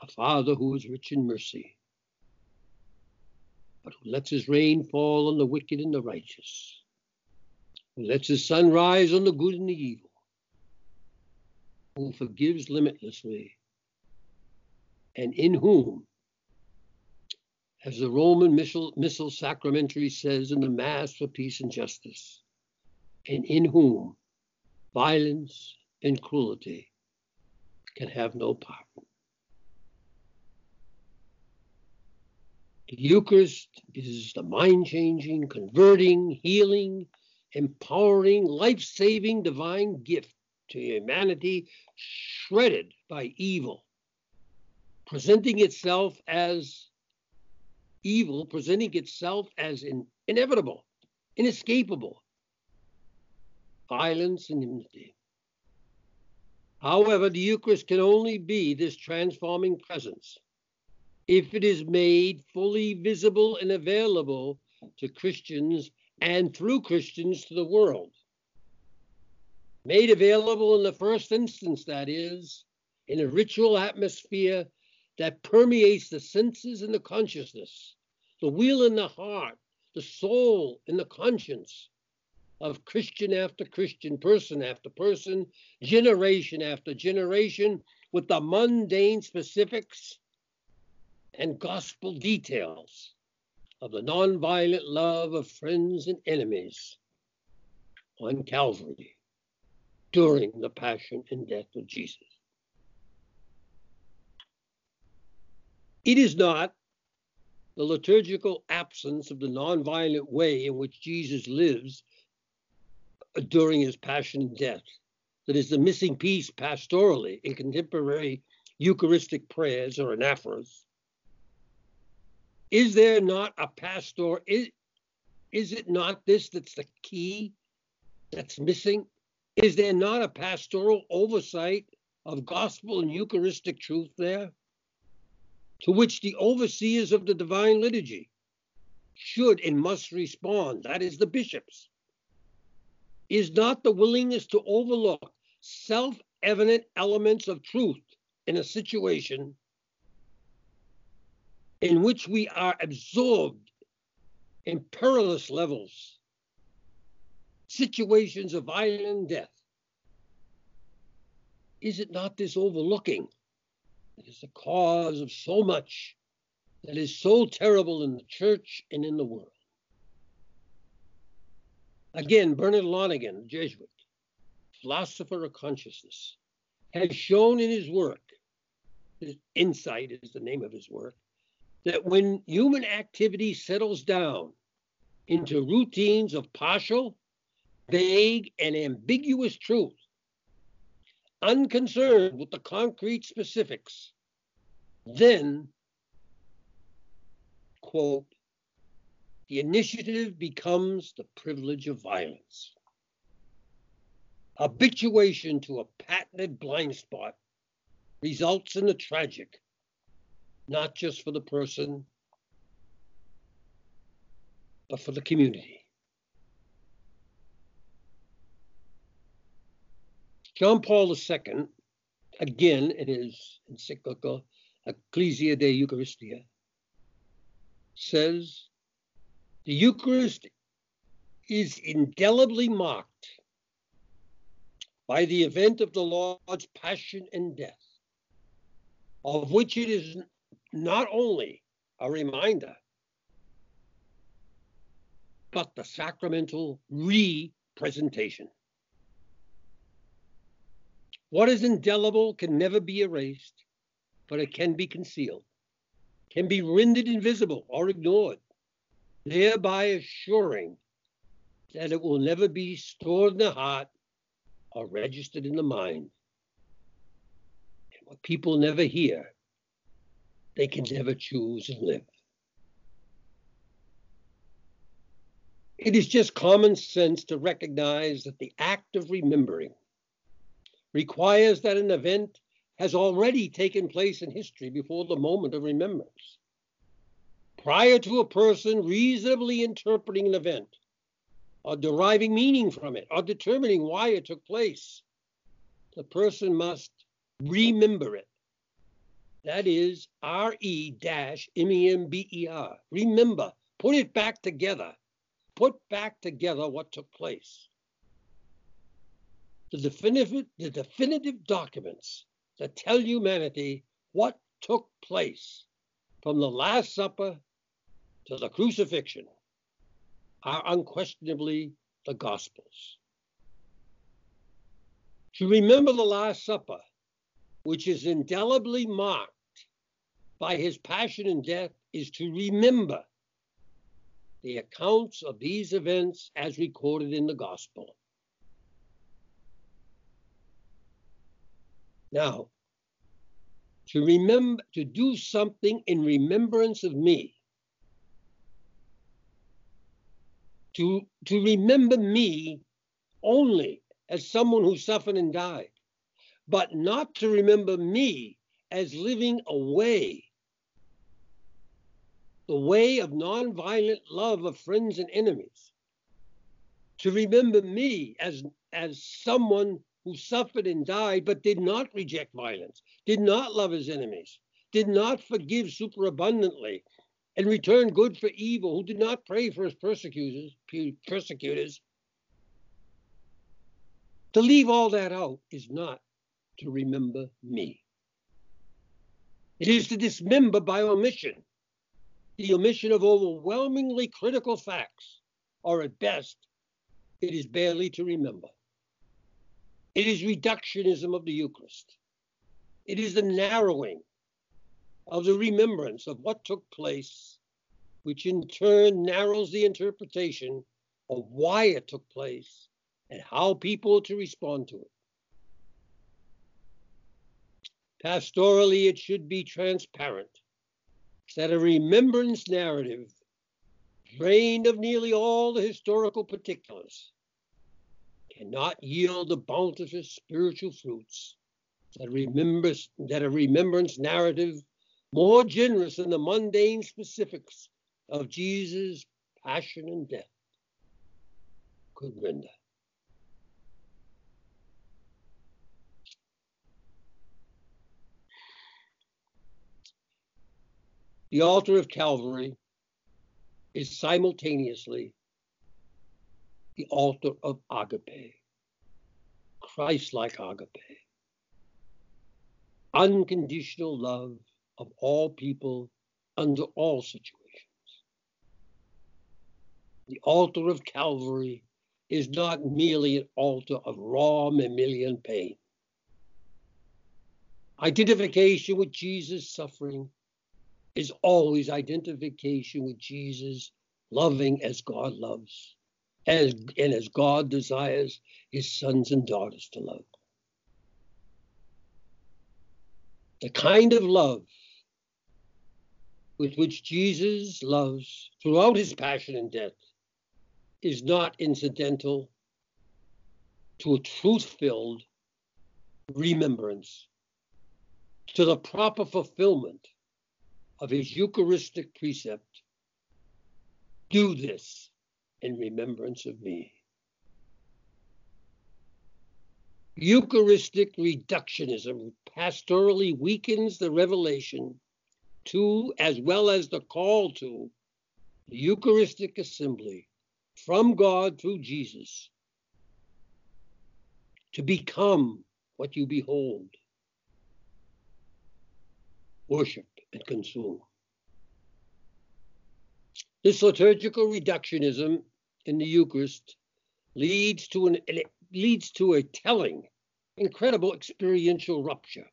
a Father who is rich in mercy, but who lets his rain fall on the wicked and the righteous, who lets his sun rise on the good and the evil, who forgives limitlessly, and in whom, as the Roman Missal, Missal Sacramentary says in the Mass for Peace and Justice, and in whom violence and cruelty can have no part. The Eucharist is the mind changing, converting, healing, empowering, life saving divine gift to humanity shredded by evil, presenting itself as evil, presenting itself as in, inevitable, inescapable, violence and enmity. However, the Eucharist can only be this transforming presence if it is made fully visible and available to Christians and through Christians to the world. Made available in the first instance, that is, in a ritual atmosphere that permeates the senses and the consciousness, the will in the heart, the soul and the conscience of Christian after Christian, person after person, generation after generation, with the mundane specifics and gospel details of the nonviolent love of friends and enemies on Calvary during the passion and death of Jesus. It is not the liturgical absence of the nonviolent way in which Jesus lives uh, during his passion and death that is the missing piece pastorally in contemporary Eucharistic prayers or anaphoras is there not a pastor? Is, is it not this that's the key that's missing? Is there not a pastoral oversight of gospel and Eucharistic truth there? To which the overseers of the divine liturgy should and must respond. That is the bishops. Is not the willingness to overlook self evident elements of truth in a situation in which we are absorbed in perilous levels, situations of violent death. Is it not this overlooking that is the cause of so much that is so terrible in the church and in the world? Again, Bernard Lonergan, Jesuit, philosopher of consciousness, has shown in his work, his insight is the name of his work, that when human activity settles down into routines of partial, vague, and ambiguous truth, unconcerned with the concrete specifics, then, quote, the initiative becomes the privilege of violence. Habituation to a patented blind spot results in the tragic not just for the person, but for the community. John Paul II, again in his encyclical Ecclesia de Eucharistia, says the Eucharist is indelibly marked by the event of the Lord's passion and death, of which it is not only a reminder, but the sacramental re-presentation. What is indelible can never be erased, but it can be concealed, can be rendered invisible or ignored, thereby assuring that it will never be stored in the heart or registered in the mind. And what people never hear they can never choose and live. It is just common sense to recognize that the act of remembering requires that an event has already taken place in history before the moment of remembrance. Prior to a person reasonably interpreting an event, or deriving meaning from it, or determining why it took place, the person must remember it. That is R E M E M B E R. Remember, put it back together. Put back together what took place. The definitive, the definitive documents that tell humanity what took place from the Last Supper to the crucifixion are unquestionably the Gospels. To remember the Last Supper, which is indelibly marked by his passion and death, is to remember the accounts of these events as recorded in the Gospel. Now, to remember, to do something in remembrance of me, to, to remember me only as someone who suffered and died, but not to remember me as living a way, the way of nonviolent love of friends and enemies, to remember me as, as someone who suffered and died but did not reject violence, did not love his enemies, did not forgive superabundantly, and return good for evil, who did not pray for his persecutors, persecutors. To leave all that out is not to remember me. It is to dismember by omission, the omission of overwhelmingly critical facts, or at best, it is barely to remember. It is reductionism of the Eucharist. It is the narrowing of the remembrance of what took place, which in turn narrows the interpretation of why it took place and how people to respond to it. Pastorally, it should be transparent that a remembrance narrative, drained of nearly all the historical particulars, cannot yield the bounteous spiritual fruits that remembers that a remembrance narrative more generous than the mundane specifics of Jesus' passion and death could render. The altar of Calvary is simultaneously the altar of agape, Christ like agape, unconditional love of all people under all situations. The altar of Calvary is not merely an altar of raw mammalian pain. Identification with Jesus' suffering is always identification with Jesus loving as God loves as, and as God desires his sons and daughters to love. The kind of love with which Jesus loves throughout his passion and death is not incidental to a truth filled remembrance, to the proper fulfillment of his Eucharistic precept do this in remembrance of me. Eucharistic reductionism pastorally weakens the revelation to, as well as the call to, the Eucharistic assembly from God through Jesus to become what you behold, worship, and consume. This liturgical reductionism in the Eucharist leads to an leads to a telling, incredible experiential rupture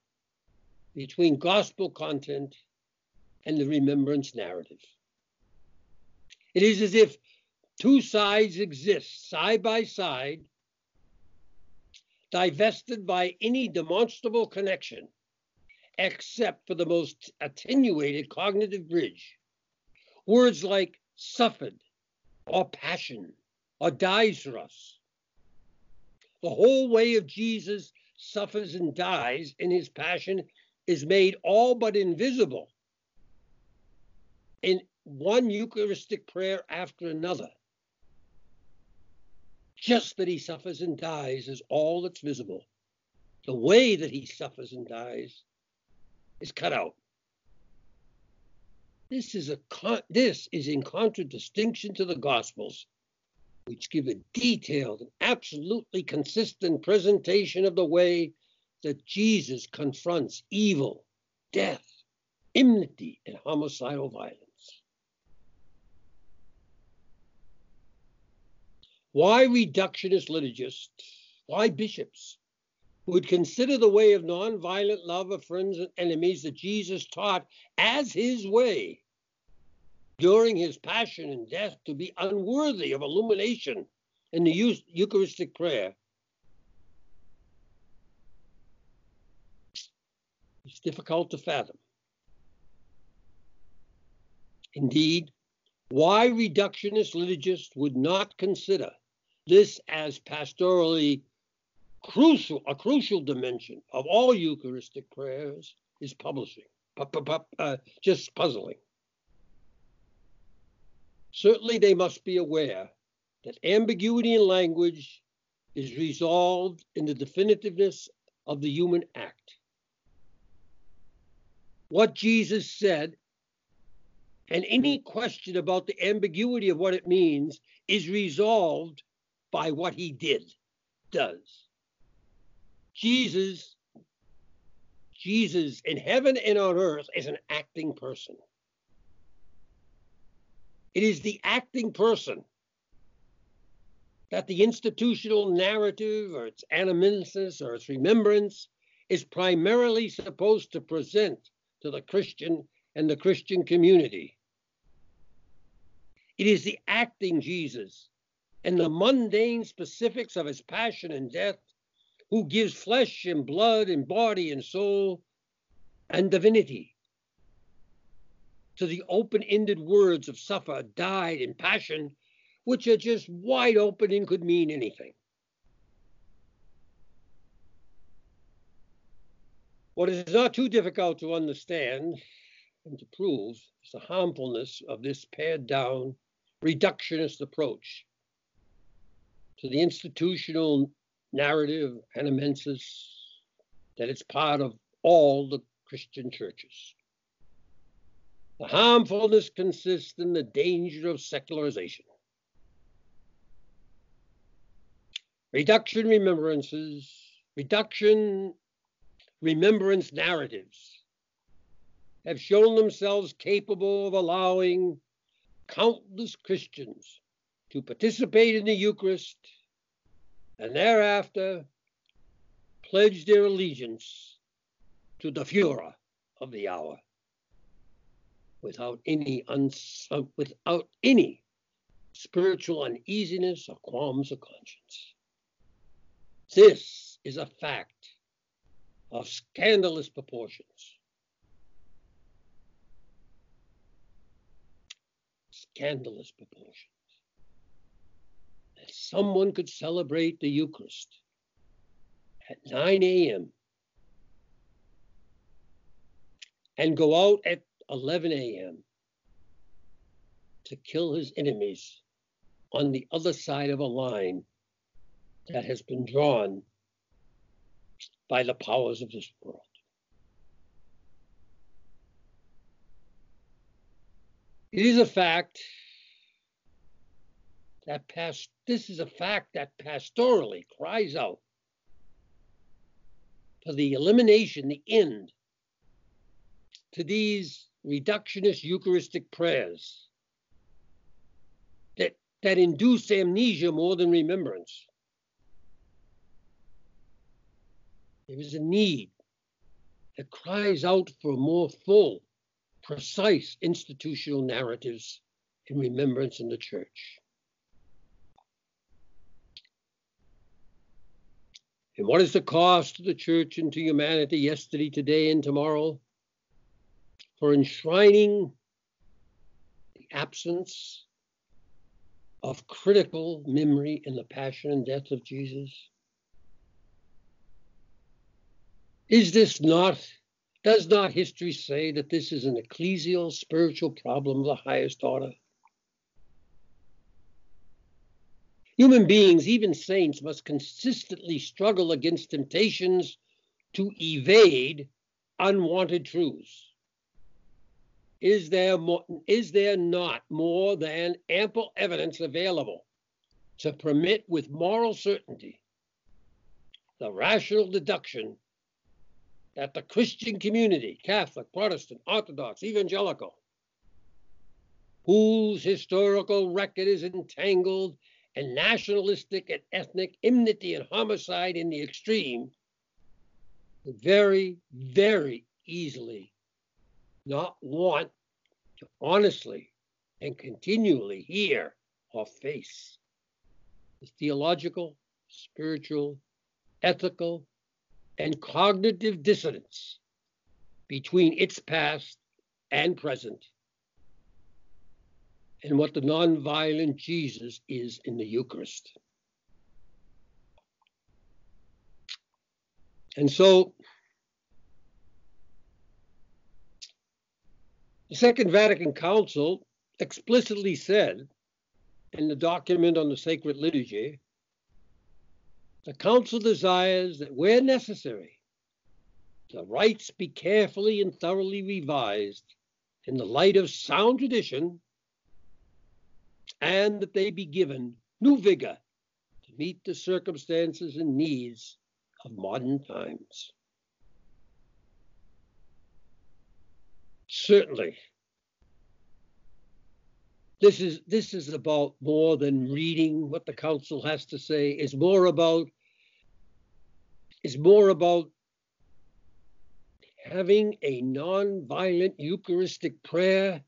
between gospel content and the remembrance narrative. It is as if two sides exist side by side, divested by any demonstrable connection, except for the most attenuated cognitive bridge Words like suffered or passion or dies for us. The whole way of Jesus suffers and dies in his passion is made all but invisible in one Eucharistic prayer after another. Just that he suffers and dies is all that's visible. the way that he suffers and dies, is cut out. This is a this is in contradistinction to the Gospels, which give a detailed and absolutely consistent presentation of the way that Jesus confronts evil, death, enmity, and homicidal violence. Why reductionist liturgists, why bishops would consider the way of nonviolent love of friends and enemies that Jesus taught as his way during his passion and death to be unworthy of illumination in the Eucharistic prayer. It's difficult to fathom. Indeed, why reductionist liturgists would not consider this as pastorally crucial, a crucial dimension of all Eucharistic prayers is publishing, uh, just puzzling. Certainly, they must be aware that ambiguity in language is resolved in the definitiveness of the human act. What Jesus said and any question about the ambiguity of what it means is resolved by what he did, does. Jesus, Jesus in heaven and on earth is an acting person. It is the acting person that the institutional narrative or its anamnesis or its remembrance is primarily supposed to present to the Christian and the Christian community. It is the acting Jesus and the mundane specifics of his passion and death, who gives flesh and blood and body and soul and divinity to the open ended words of suffer, died, and passion, which are just wide open and could mean anything. What is not too difficult to understand and to prove is the harmfulness of this pared down reductionist approach to the institutional narrative anamnesis that it's part of all the Christian churches. The harmfulness consists in the danger of secularization. Reduction remembrances, reduction remembrance narratives have shown themselves capable of allowing countless Christians to participate in the Eucharist and thereafter pledge their allegiance to the Führer of the hour without any uns- without any spiritual uneasiness or qualms of conscience. This is a fact of scandalous proportions. Scandalous proportions that someone could celebrate the Eucharist at 9 a.m. and go out at 11 a.m. to kill his enemies on the other side of a line that has been drawn by the powers of this world. It is a fact that past this is a fact that pastorally cries out to the elimination, the end to these reductionist Eucharistic prayers that, that induce amnesia more than remembrance. There is a need that cries out for more full, precise institutional narratives in remembrance in the church. And what is the cost to the church and to humanity yesterday, today, and tomorrow for enshrining the absence of critical memory in the passion and death of Jesus? Is this not, does not history say that this is an ecclesial spiritual problem of the highest order? Human beings, even saints, must consistently struggle against temptations to evade unwanted truths. Is there, more, is there not more than ample evidence available to permit with moral certainty the rational deduction that the Christian community, Catholic, Protestant, Orthodox, Evangelical, whose historical record is entangled in nationalistic and ethnic enmity and homicide in the extreme, very, very easily not want to honestly and continually hear or face the theological, spiritual, ethical, and cognitive dissonance between its past and present and what the nonviolent Jesus is in the Eucharist. And so the Second Vatican Council explicitly said in the document on the sacred liturgy the Council desires that where necessary, the rites be carefully and thoroughly revised in the light of sound tradition and that they be given new vigor to meet the circumstances and needs of modern times. Certainly, this is this is about more than reading what the council has to say. It's more about is more about having a non-violent Eucharistic prayer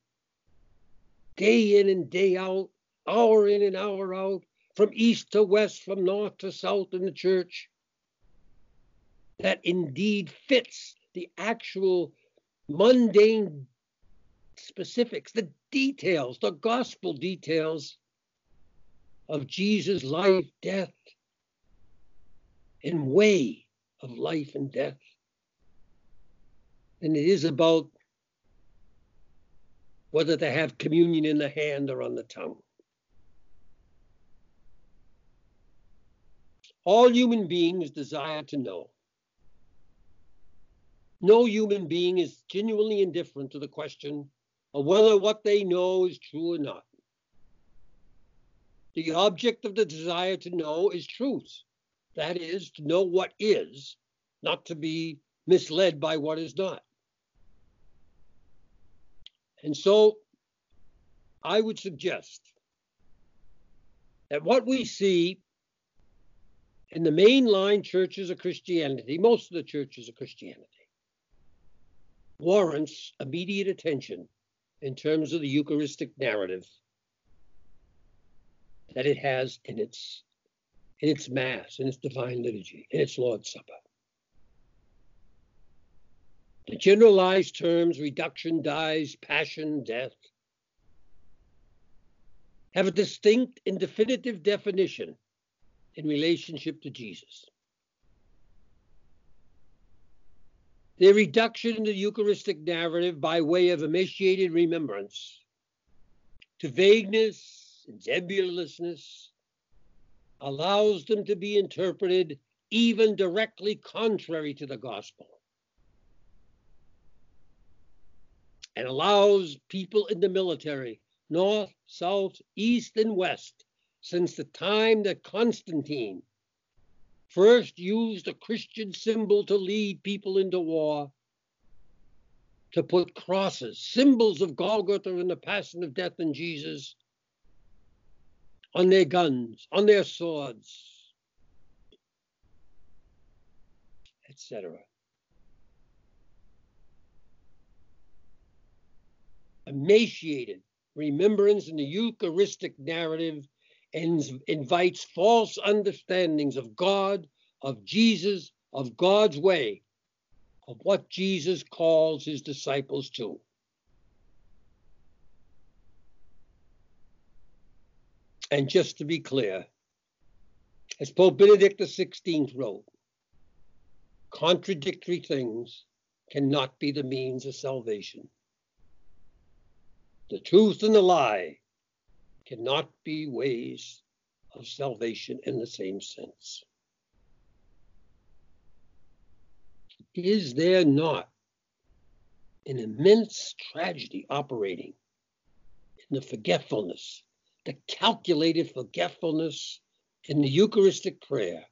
day in and day out, hour in and hour out, from east to west, from north to south in the church, that indeed fits the actual mundane specifics, the details, the gospel details of Jesus' life, death, and way of life and death. And it is about whether they have communion in the hand or on the tongue. All human beings desire to know. No human being is genuinely indifferent to the question of whether what they know is true or not. The object of the desire to know is truth. That is, to know what is, not to be misled by what is not. And so I would suggest that what we see in the mainline churches of Christianity, most of the churches of Christianity, warrants immediate attention in terms of the Eucharistic narrative that it has in its in its Mass, in its Divine Liturgy, in its Lord's Supper. The generalized terms reduction, dies, passion, death have a distinct and definitive definition in relationship to Jesus. Their reduction in the Eucharistic narrative by way of emaciated remembrance to vagueness and nebulousness allows them to be interpreted even directly contrary to the gospel and allows people in the military, north, south, east, and west, since the time that Constantine first used a Christian symbol to lead people into war, to put crosses, symbols of Golgotha and the passion of death in Jesus, on their guns, on their swords, etc. Emaciated remembrance in the Eucharistic narrative and invites false understandings of God, of Jesus, of God's way, of what Jesus calls his disciples to. And just to be clear, as Pope Benedict XVI wrote, contradictory things cannot be the means of salvation. The truth and the lie cannot be ways of salvation in the same sense. Is there not an immense tragedy operating in the forgetfulness, the calculated forgetfulness in the Eucharistic prayers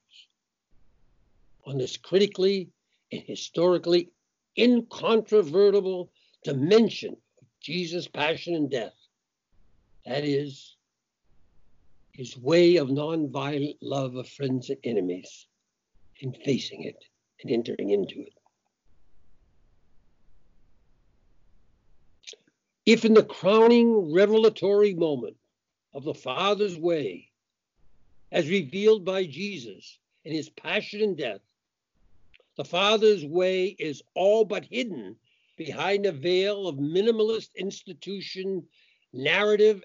on this critically and historically incontrovertible dimension Jesus' passion and death. That is, his way of nonviolent love of friends and enemies in facing it and entering into it. If in the crowning revelatory moment of the Father's way, as revealed by Jesus in his passion and death, the Father's way is all but hidden behind a veil of minimalist institution, narrative,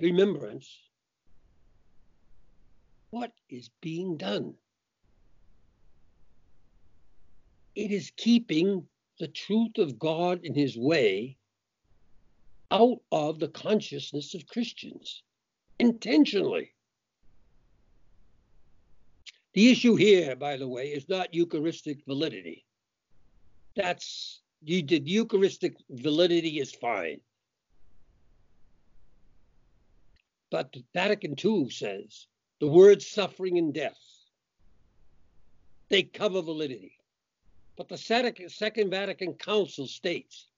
remembrance. What is being done? It is keeping the truth of God in his way out of the consciousness of Christians intentionally. The issue here, by the way, is not Eucharistic validity. That's you did Eucharistic validity is fine. But Vatican II says the words suffering and death, they cover validity. But the Second Vatican Council states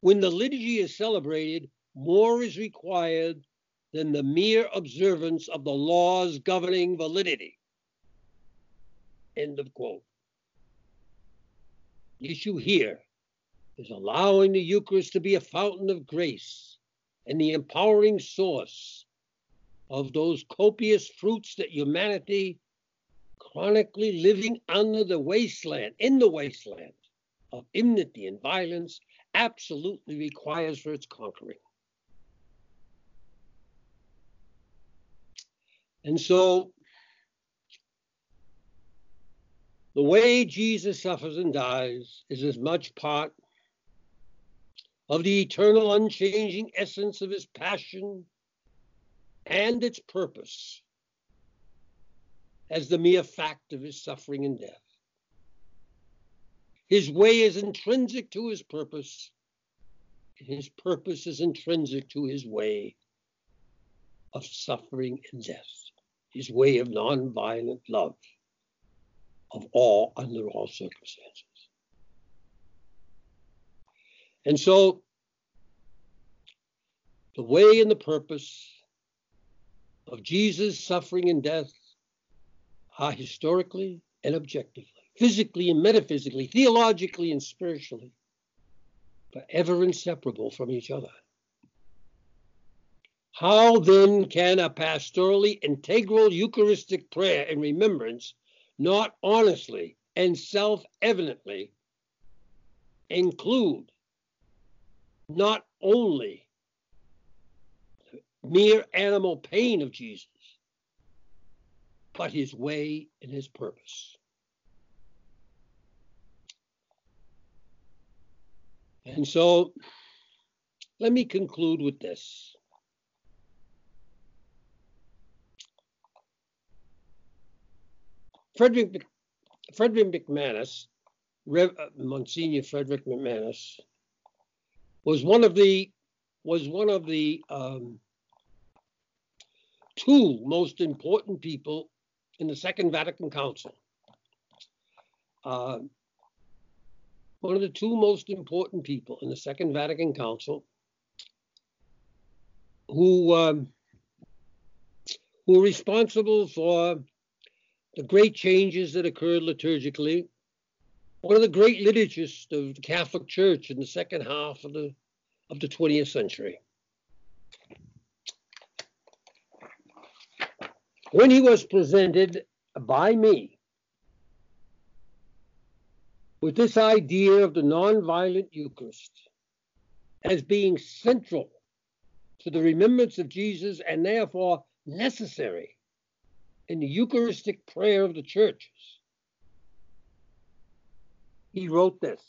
when the liturgy is celebrated, more is required than the mere observance of the laws governing validity. End of quote. Issue here is allowing the Eucharist to be a fountain of grace and the empowering source of those copious fruits that humanity chronically living under the wasteland, in the wasteland of enmity and violence, absolutely requires for its conquering. And so, the way Jesus suffers and dies is as much part of the eternal, unchanging essence of his passion and its purpose as the mere fact of his suffering and death. His way is intrinsic to his purpose, and his purpose is intrinsic to his way of suffering and death, his way of nonviolent love of all under all circumstances. And so the way and the purpose of Jesus' suffering and death are historically and objectively physically and metaphysically, theologically and spiritually, but ever inseparable from each other. How then can a pastorally integral Eucharistic prayer and remembrance not honestly and self evidently include not only mere animal pain of Jesus, but his way and his purpose? And so let me conclude with this. Frederick, Frederick McManus, Rev, uh, Monsignor Frederick McManus, was one of the was one of the um, two most important people in the Second Vatican Council. Uh, one of the two most important people in the Second Vatican Council who um, who were responsible for the great changes that occurred liturgically. One of the great liturgists of the Catholic Church in the second half of the of the 20th century. When he was presented by me with this idea of the nonviolent Eucharist as being central to the remembrance of Jesus and therefore necessary in the Eucharistic prayer of the churches. He wrote this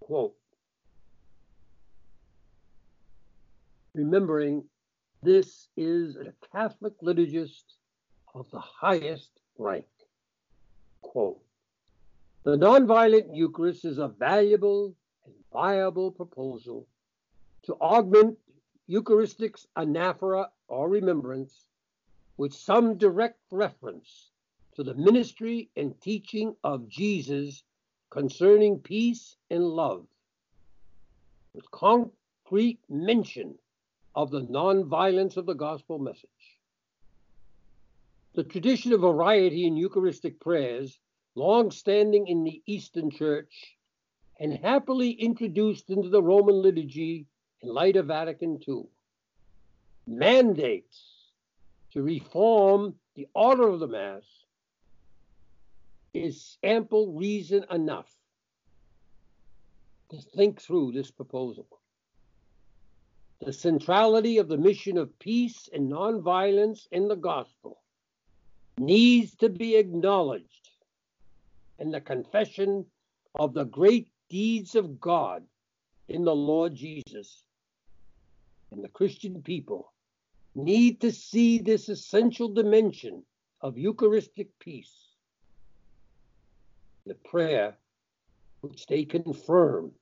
quote, remembering this is a Catholic liturgist of the highest rank. Quote, The nonviolent Eucharist is a valuable and viable proposal to augment Eucharistic's anaphora or remembrance with some direct reference to the ministry and teaching of Jesus concerning peace and love, with concrete mention of the nonviolence of the gospel message. The tradition of variety in Eucharistic prayers, long standing in the Eastern Church and happily introduced into the Roman liturgy in light of Vatican II, mandates to reform the order of the Mass is ample reason enough to think through this proposal. The centrality of the mission of peace and nonviolence in the gospel needs to be acknowledged, and the confession of the great deeds of God in the Lord Jesus and the Christian people need to see this essential dimension of Eucharistic peace. The prayer which they confirm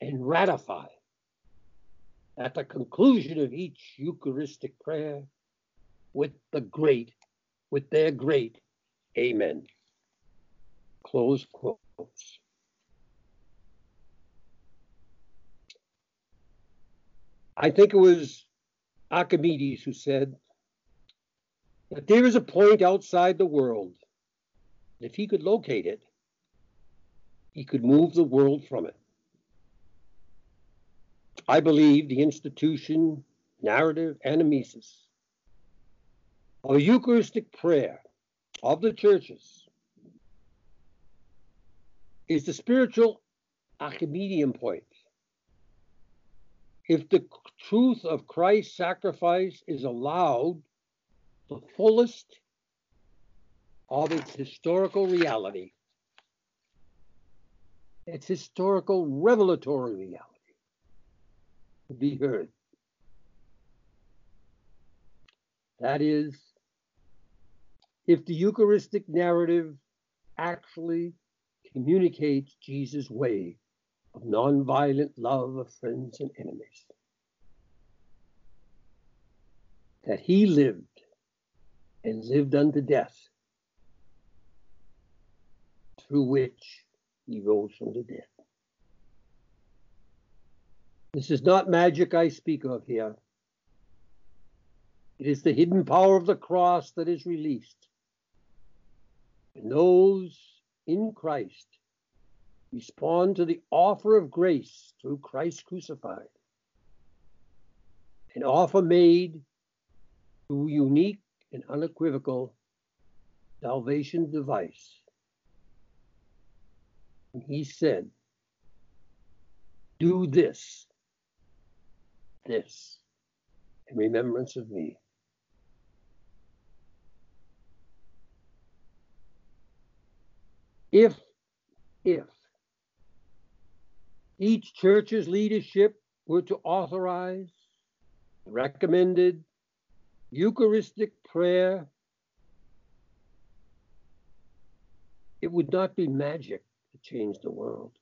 and ratify at the conclusion of each Eucharistic prayer with the great, with their great Amen. Close quotes. I think it was Archimedes who said that there is a point outside the world. If he could locate it, he could move the world from it. I believe the institution, narrative, anamnesis of a Eucharistic prayer of the churches is the spiritual Archimedean point if the truth of Christ's sacrifice is allowed the fullest of its historical reality, its historical revelatory reality to be heard. That is, if the Eucharistic narrative actually communicates Jesus' way of nonviolent love of friends and enemies. That he lived and lived unto death, through which he rose from the dead. This is not magic I speak of here. It is the hidden power of the cross that is released. And those in Christ respond to the offer of grace through Christ crucified. An offer made through unique and unequivocal salvation device. And he said, Do this, this, in remembrance of me. If, if each church's leadership were to authorize recommended Eucharistic prayer, it would not be magic to change the world.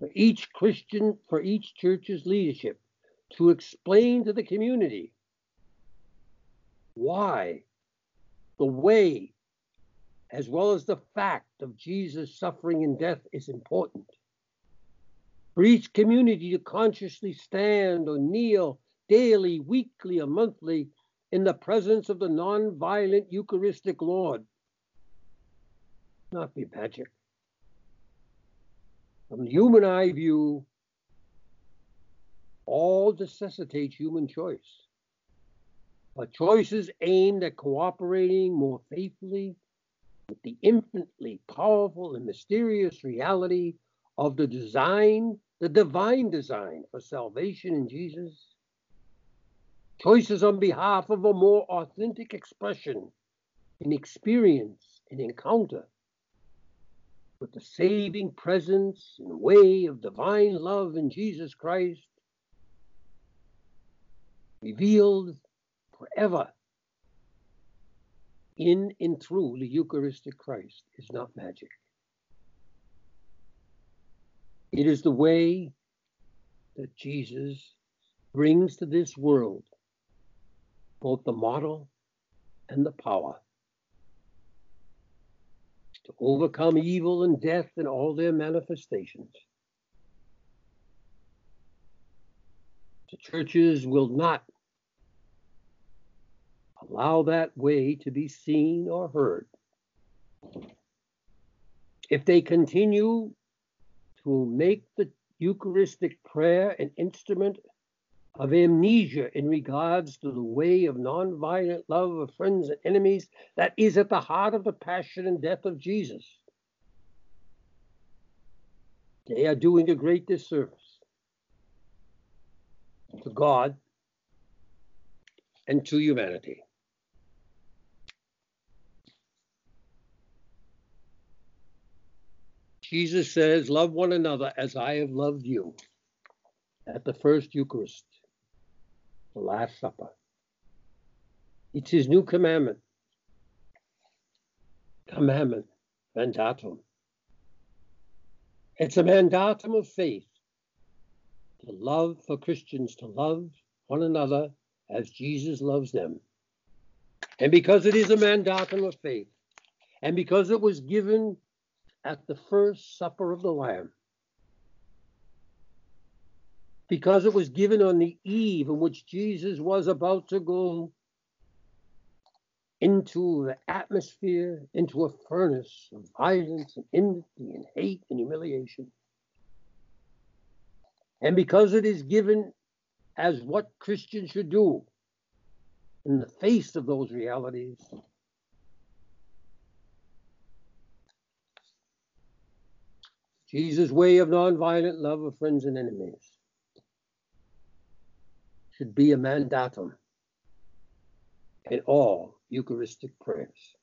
For each Christian, for each church's leadership to explain to the community why the way, as well as the fact of Jesus' suffering and death, is important for each community to consciously stand or kneel daily, weekly, or monthly in the presence of the non-violent Eucharistic Lord. Not be magic. From the human eye view, all necessitates human choice. But choices aimed at cooperating more faithfully with the infinitely powerful and mysterious reality of the design, the divine design for salvation in Jesus. Choices on behalf of a more authentic expression and experience and encounter with the saving presence and way of divine love in Jesus Christ, revealed forever in and through the Eucharistic Christ, is not magic. It is the way that Jesus brings to this world both the model and the power to overcome evil and death and all their manifestations. The churches will not allow that way to be seen or heard. If they continue to make the Eucharistic prayer an instrument of amnesia in regards to the way of nonviolent love of friends and enemies that is at the heart of the passion and death of Jesus. They are doing a great disservice to God and to humanity. Jesus says, Love one another as I have loved you at the first Eucharist, the Last Supper. It's his new commandment. Commandment, mandatum. It's a mandatum of faith to love for Christians to love one another as Jesus loves them. And because it is a mandatum of faith, and because it was given at the first supper of the Lamb, because it was given on the eve in which Jesus was about to go into the atmosphere, into a furnace of violence and enmity and hate and humiliation. And because it is given as what Christians should do in the face of those realities, Jesus' way of nonviolent love of friends and enemies should be a mandatum in all Eucharistic prayers.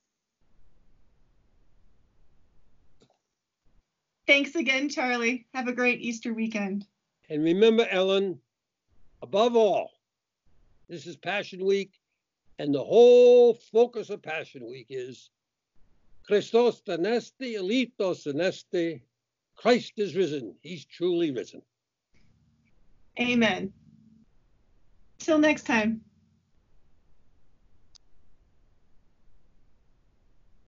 Thanks again, Charlie. Have a great Easter weekend.
And remember, Ellen, above all, this is Passion Week, and the whole focus of Passion Week is Christos anesti, alithos anesti. Christ is risen. He's truly risen.
Amen. Till next time.